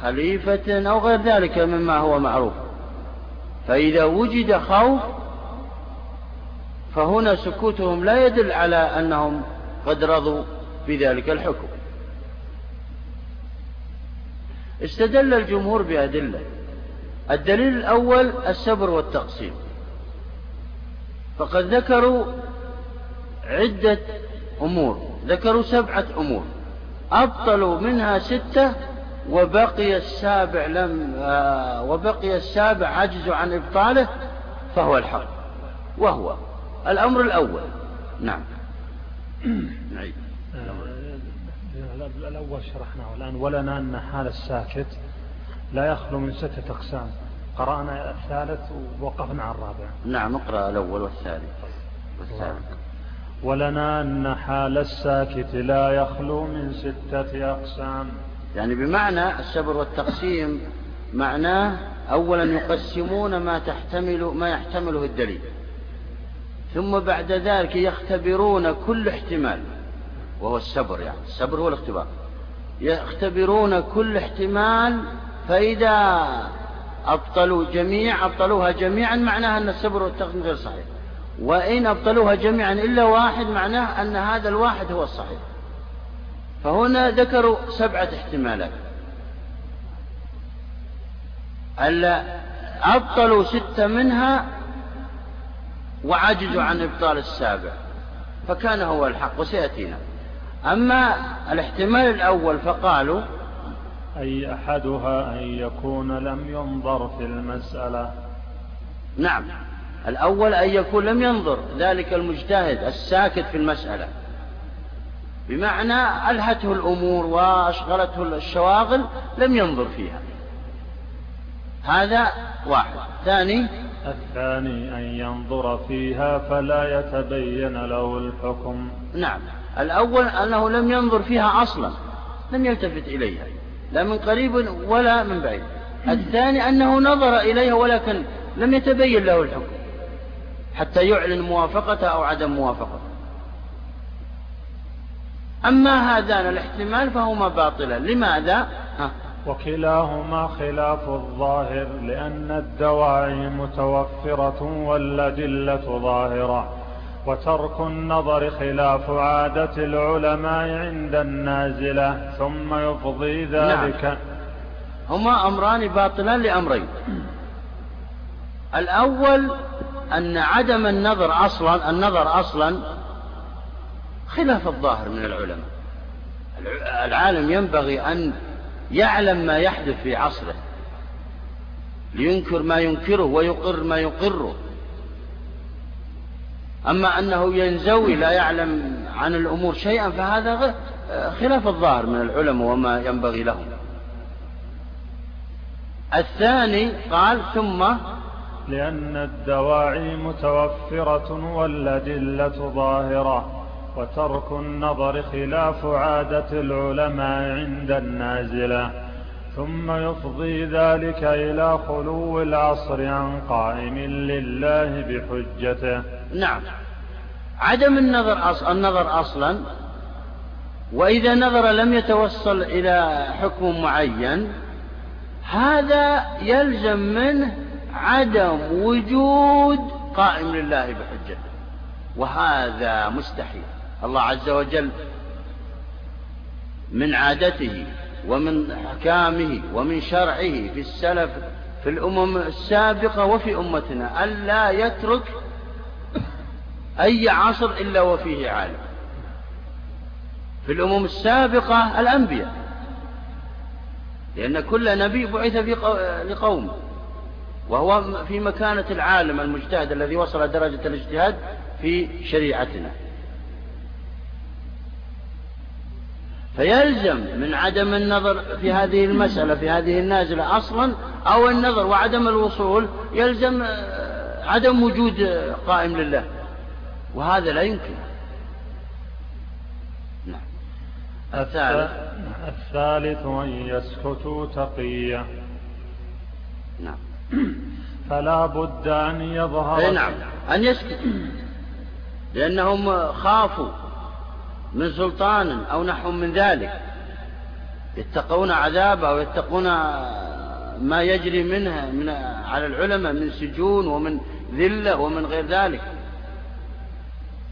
Speaker 2: خليفة أو غير ذلك مما هو معروف. فإذا وجد خوف فهنا سكوتهم لا يدل على أنهم قد رضوا بذلك الحكم. استدل الجمهور بأدلة. الدليل الأول السبر والتقسيم فقد ذكروا عدة أمور ذكروا سبعة أمور. أبطلوا منها ستة وبقي السابع لم آه وبقي السابع عجزوا عن إبطاله فهو الحق وهو الأمر الأول. نعم.
Speaker 3: نعيد الأول شرحناه الآن ولنا أن حال الساكت لا يخلو من ستة أقسام. قرأنا الثالث ووقفنا على الرابع.
Speaker 2: نعم اقرأ الأول والثالث والثالث.
Speaker 3: ولنا أن حال الساكت لا يخلو من ستة أقسام.
Speaker 2: يعني بمعنى السبر والتقسيم معناه أولا يقسمون ما تحتمل ما يحتمله الدليل. ثم بعد ذلك يختبرون كل احتمال وهو السبر يعني. السبر هو الاختبار. يختبرون كل احتمال فإذا أبطلوا جميع أبطلوها جميعا معناها أن السبر والتقسيم غير صحيح. وإن أبطلوها جميعا إلا واحد معناه أن هذا الواحد هو الصحيح. فهنا ذكروا سبعة احتمالات. ألا أبطلوا ستة منها وعجزوا عن إبطال السابع. فكان هو الحق وسيأتينا. أما الاحتمال الأول فقالوا
Speaker 3: أي أحدها أن يكون لم ينظر في المسألة.
Speaker 2: نعم. الأول أن يكون لم ينظر. ذلك المجتهد الساكت في المسألة. بمعنى ألهته الأمور وأشغلته الشواغل لم ينظر فيها. هذا واحد. ثاني؟
Speaker 3: الثاني أن ينظر فيها فلا يتبين له الحكم.
Speaker 2: نعم. الأول أنه لم ينظر فيها أصلا لم يلتفت إليها لا من قريب ولا من بعيد. الثاني أنه نظر إليها ولكن لم يتبين له الحكم حتى يعلن موافقته أو عدم موافقته. أما هذان الاحتمال فهما باطلا لماذا؟ ها.
Speaker 3: وكلاهما خلاف الظاهر لأن الدواعي متوفرة والأدلة ظاهرة وترك النظر خلاف عادة العلماء عند النازلة ثم يفضي ذلك نعم.
Speaker 2: هما أمران باطلان لأمرين الأول أن عدم النظر أصلا النظر أصلا خلاف الظاهر من العلماء. العالم ينبغي أن يعلم ما يحدث في عصره. لينكر ما ينكره ويقر ما يقره. أما أنه ينزوي لا يعلم عن الأمور شيئا فهذا خلاف الظاهر من العلماء وما ينبغي لهم. الثاني قال ثم
Speaker 3: لأن الدواعي متوفرة والأدلة ظاهرة. وترك النظر خلاف عادة العلماء عند النازلة. ثم يفضي ذلك إلى خلو العصر عن قائم لله بحجته.
Speaker 2: نعم. عدم النظر أص... النظر أصلا وإذا نظر لم يتوصل إلى حكم معين هذا يلزم منه عدم وجود قائم لله بحجته. وهذا مستحيل. الله عز وجل من عادته ومن أحكامه ومن شرعه في السلف في الأمم السابقة وفي أمتنا ألا يترك أي عصر إلا وفيه عالم. في الأمم السابقة الأنبياء لأن كل نبي بعث في لقومه وهو في مكانة العالم المجتهد الذي وصل درجة الاجتهاد في شريعتنا. فيلزم من عدم النظر في هذه المسألة في هذه النازلة أصلا أو النظر وعدم الوصول يلزم آه، عدم وجود قائم لله. وهذا لا يمكن.
Speaker 3: نعم. الثالث. الثالث أن يسكتوا تقية
Speaker 2: نعم.
Speaker 3: فلا بد أن يظهر
Speaker 2: نعم. أن يسكتوا لأنهم خافوا. من سلطان أو نحو من ذلك. يتقون عذاب أو يتقون ما يجري منها من على العلماء من سجون ومن ذلة ومن غير ذلك.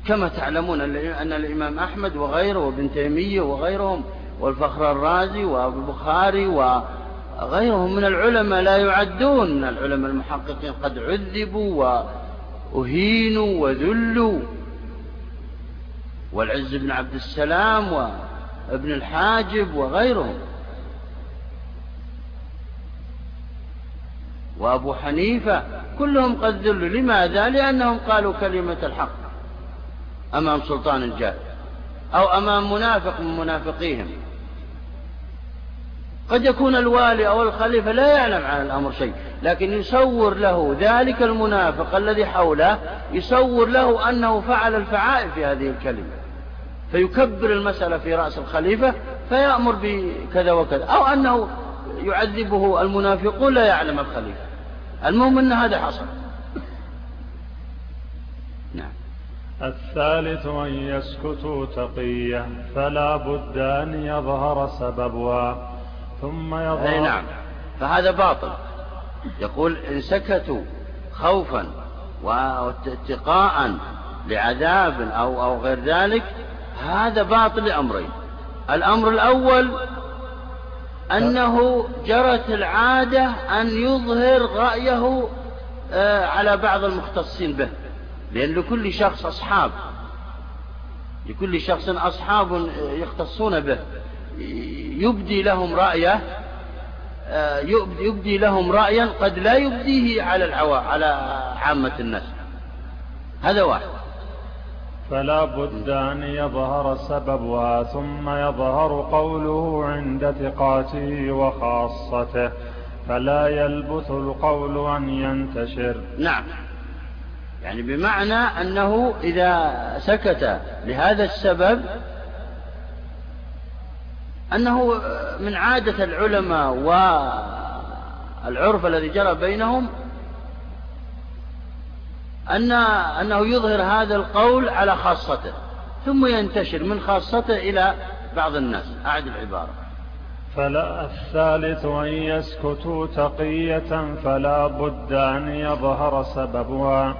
Speaker 2: كما تعلمون أن الإمام أحمد وغيره وابن تيمية وغيرهم والفخر الرازي وأبو البخاري وغيرهم من العلماء لا يعدون. من العلماء المحققين قد عذبوا وأهينوا وذلوا. والعز بن عبد السلام وابن الحاجب وغيرهم. وأبو حنيفة كلهم قد ذلوا. لماذا؟ لأنهم قالوا كلمة الحق أمام سلطان جاهل أو أمام منافق من منافقيهم. قد يكون الوالي أو الخليفة لا يعلم عن الأمر شيء لكن يصور له ذلك المنافق الذي حوله يصور له أنه فعل الفعائل في هذه الكلمة. فيكبر المسألة في رأس الخليفة فيأمر بكذا وكذا. أو أنه يعذبه المنافقون لا يعلم الخليفة. المهم أن هذا حصل.
Speaker 3: نعم. الثالث أن يسكتوا تقية فلا بد أن يظهر سببها. ثم يظهر
Speaker 2: أي نعم. فهذا باطل. يقول إن سكتوا خوفا واتقاء لعذاب أو أو غير ذلك هذا باطل لأمرين. الأمر الأول أنه جرت العادة أن يظهر رأيه آه، على بعض المختصين به لأن لكل شخص أصحاب. لكل شخص أصحاب يختصون به. يبدي لهم رأيه آه، يبدي لهم رأيا قد لا يبديه على العوا على عامة الناس. هذا واحد.
Speaker 3: فلا بد أن يظهر سببها ثم يظهر قوله عند ثقاته وخاصته فلا يلبث القول أن ينتشر.
Speaker 2: نعم. يعني بمعنى أنه إذا سكت لهذا السبب أنه من عادة العلماء والعرف الذي جرى بينهم أن أنه يظهر هذا القول على خاصته ثم ينتشر من خاصته إلى بعض الناس. أعد العبارة.
Speaker 3: فلا الثالث أن يسكتوا تقية فلا بد أن يظهر سببها.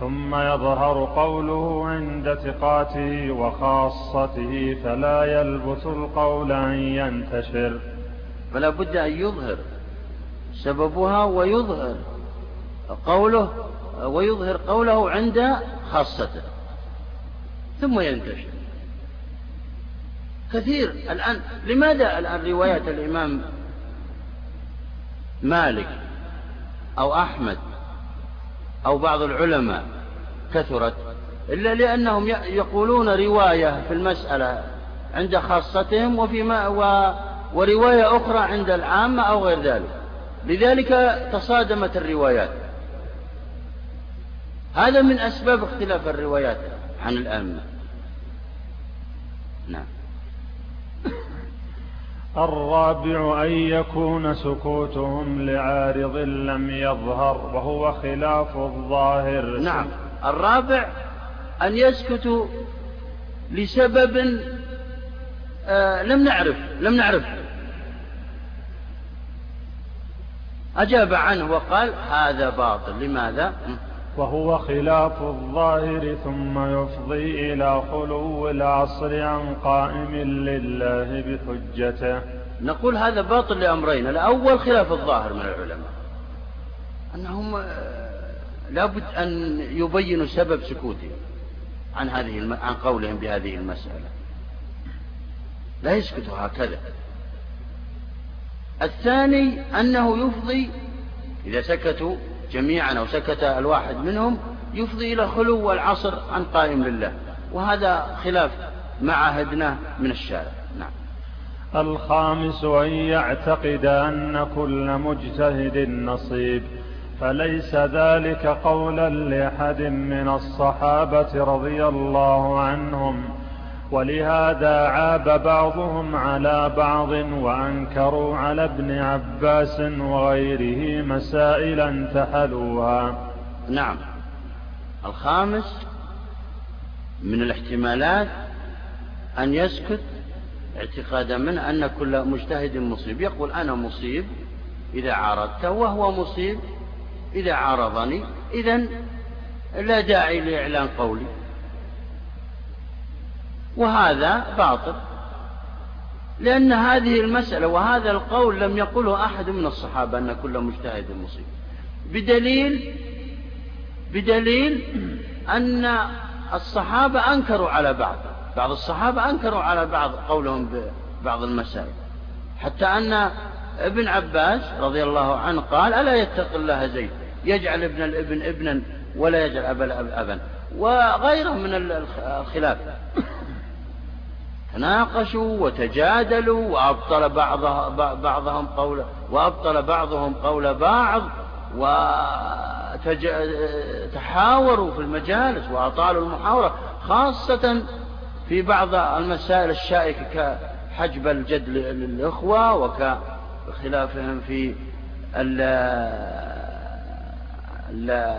Speaker 3: ثم يظهر قوله عند ثقاته وخاصته فلا يلبث القول أن ينتشر.
Speaker 2: فلا بد أن يظهر سببها ويظهر قوله ويظهر قوله عند خاصته ثم ينتشر. كثير الآن لماذا الآن روايات الإمام مالك أو أحمد أو بعض العلماء كثرت إلا لأنهم يقولون رواية في المسألة عند خاصتهم وفي ما و ورواية أخرى عند العامة أو غير ذلك. لذلك تصادمت الروايات. هذا من أسباب اختلاف الروايات عن الأئمة. نعم.
Speaker 3: الرابع أن يكون سكوتهم لعارض لم يظهر وهو خلاف الظاهر.
Speaker 2: نعم. الرابع أن يسكتوا لسبب آه لم نعرف لم نعرف. أجاب عنه وقال هذا باطل لماذا؟
Speaker 3: وهو خلاف الظاهر ثم يفضي إلى خلو العصر عن قائم لله بحجته.
Speaker 2: نقول هذا باطل لأمرين الأول خلاف الظاهر من العلماء. أنهم آه، لابد أن يبينوا سبب سكوتهم عن هذه عن قولهم بهذه المسألة. لا يسكتوا هكذا. الثاني أنه يفضي إذا سكتوا جميعا أو سكت الواحد منهم يفضي إلى خلو العصر عن قائم لله. وهذا خلاف ما عهدناه من الشارع. نعم.
Speaker 3: الخامس أن يعتقد أن كل مجتهد نصيب فليس ذلك قولا لأحد من الصحابة رضي الله عنهم. ولهذا عاب بعضهم على بعض وأنكروا على ابن عباس وغيره مسائل انتحلوها.
Speaker 2: نعم. الخامس من الاحتمالات أن يسكت اعتقادا منه أن كل مجتهد مصيب. يقول أنا مصيب إذا عارضته وهو مصيب إذا عارضني. اذا لا داعي لإعلان قولي. وهذا باطل. لأن هذه المسألة وهذا القول لم يقله أحد من الصحابة أن كل مجتهد مصيب. بدليل بدليل أن الصحابة أنكروا على بعض. بعض الصحابة أنكروا على بعض قولهم ببعض المسائل. حتى أن ابن عباس رضي الله عنه قال ألا يتق الله زيد؟ يجعل ابن الابن ابنا ولا يجعل أبا الأب أبا. وغيره من الخلاف. تناقشوا وتجادلوا وأبطل بعضهم قول وأبطل بعضهم قول بعض وتحاوروا في المجالس وأطالوا المحاورة خاصة في بعض المسائل الشائكة كحجب الجد للإخوة وكخلافهم في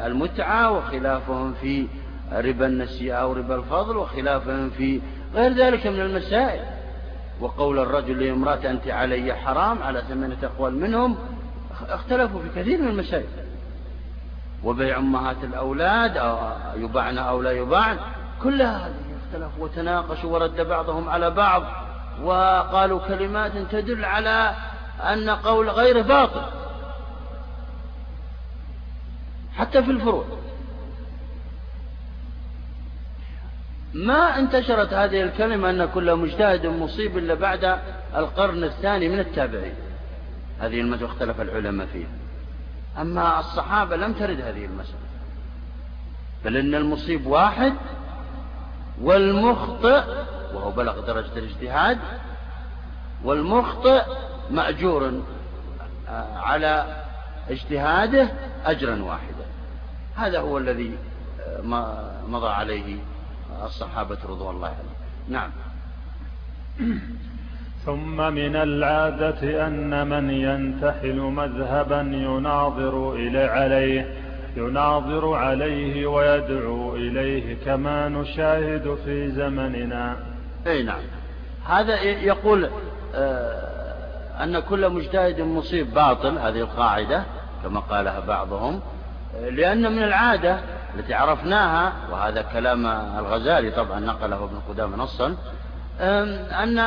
Speaker 2: المتعة وخلافهم في ربا النسيئة أو ربا الفضل وخلافهم في غير ذلك من المسائل. وقول الرجل لامرأة أنت علي حرام على ثمانية أقوال منهم اختلفوا في كثير من المسائل. وبيع أمهات الأولاد أو يباعن أو لا يباعن كلها هذه اختلفوا وتناقشوا ورد بعضهم على بعض وقالوا كلمات تدل على أن قول غيره باطل. حتى في الفروع. ما انتشرت هذه الكلمة أن كل مجتهد مصيب إلا بعد القرن الثاني من التابعين. هذه المسألة اختلف العلماء فيها. أما الصحابة لم ترد هذه المسألة. بل إن المصيب واحد والمخطئ وهو بلغ درجة الاجتهاد والمخطئ مأجور آه، على اجتهاده أجرا واحدا. هذا هو الذي آه، مضى عليه الصحابة رضوان الله عليهم. نعم.
Speaker 3: ثم من العادة أن من ينتحل مذهبا يناظر إلى عليه يناظر عليه ويدعو إليه كما نشاهد في زمننا.
Speaker 2: أي نعم. هذا يقول آه، أن كل مجتهد مصيب باطل هذه القاعدة كما قالها بعضهم لأن من العادة التي عرفناها وهذا كلام الغزالي طبعا نقله ابن قدامة نصا أن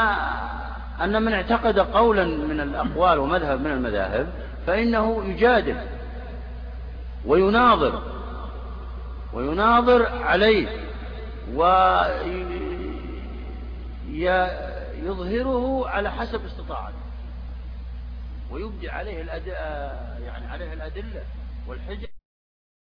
Speaker 2: أن من اعتقد قولا من الأقوال ومذهب من المذاهب فإنه يجادل ويناظر ويناظر عليه ويظهره على حسب استطاعته ويبدي عليه الأد... يعني عليه الأدلة والحجة.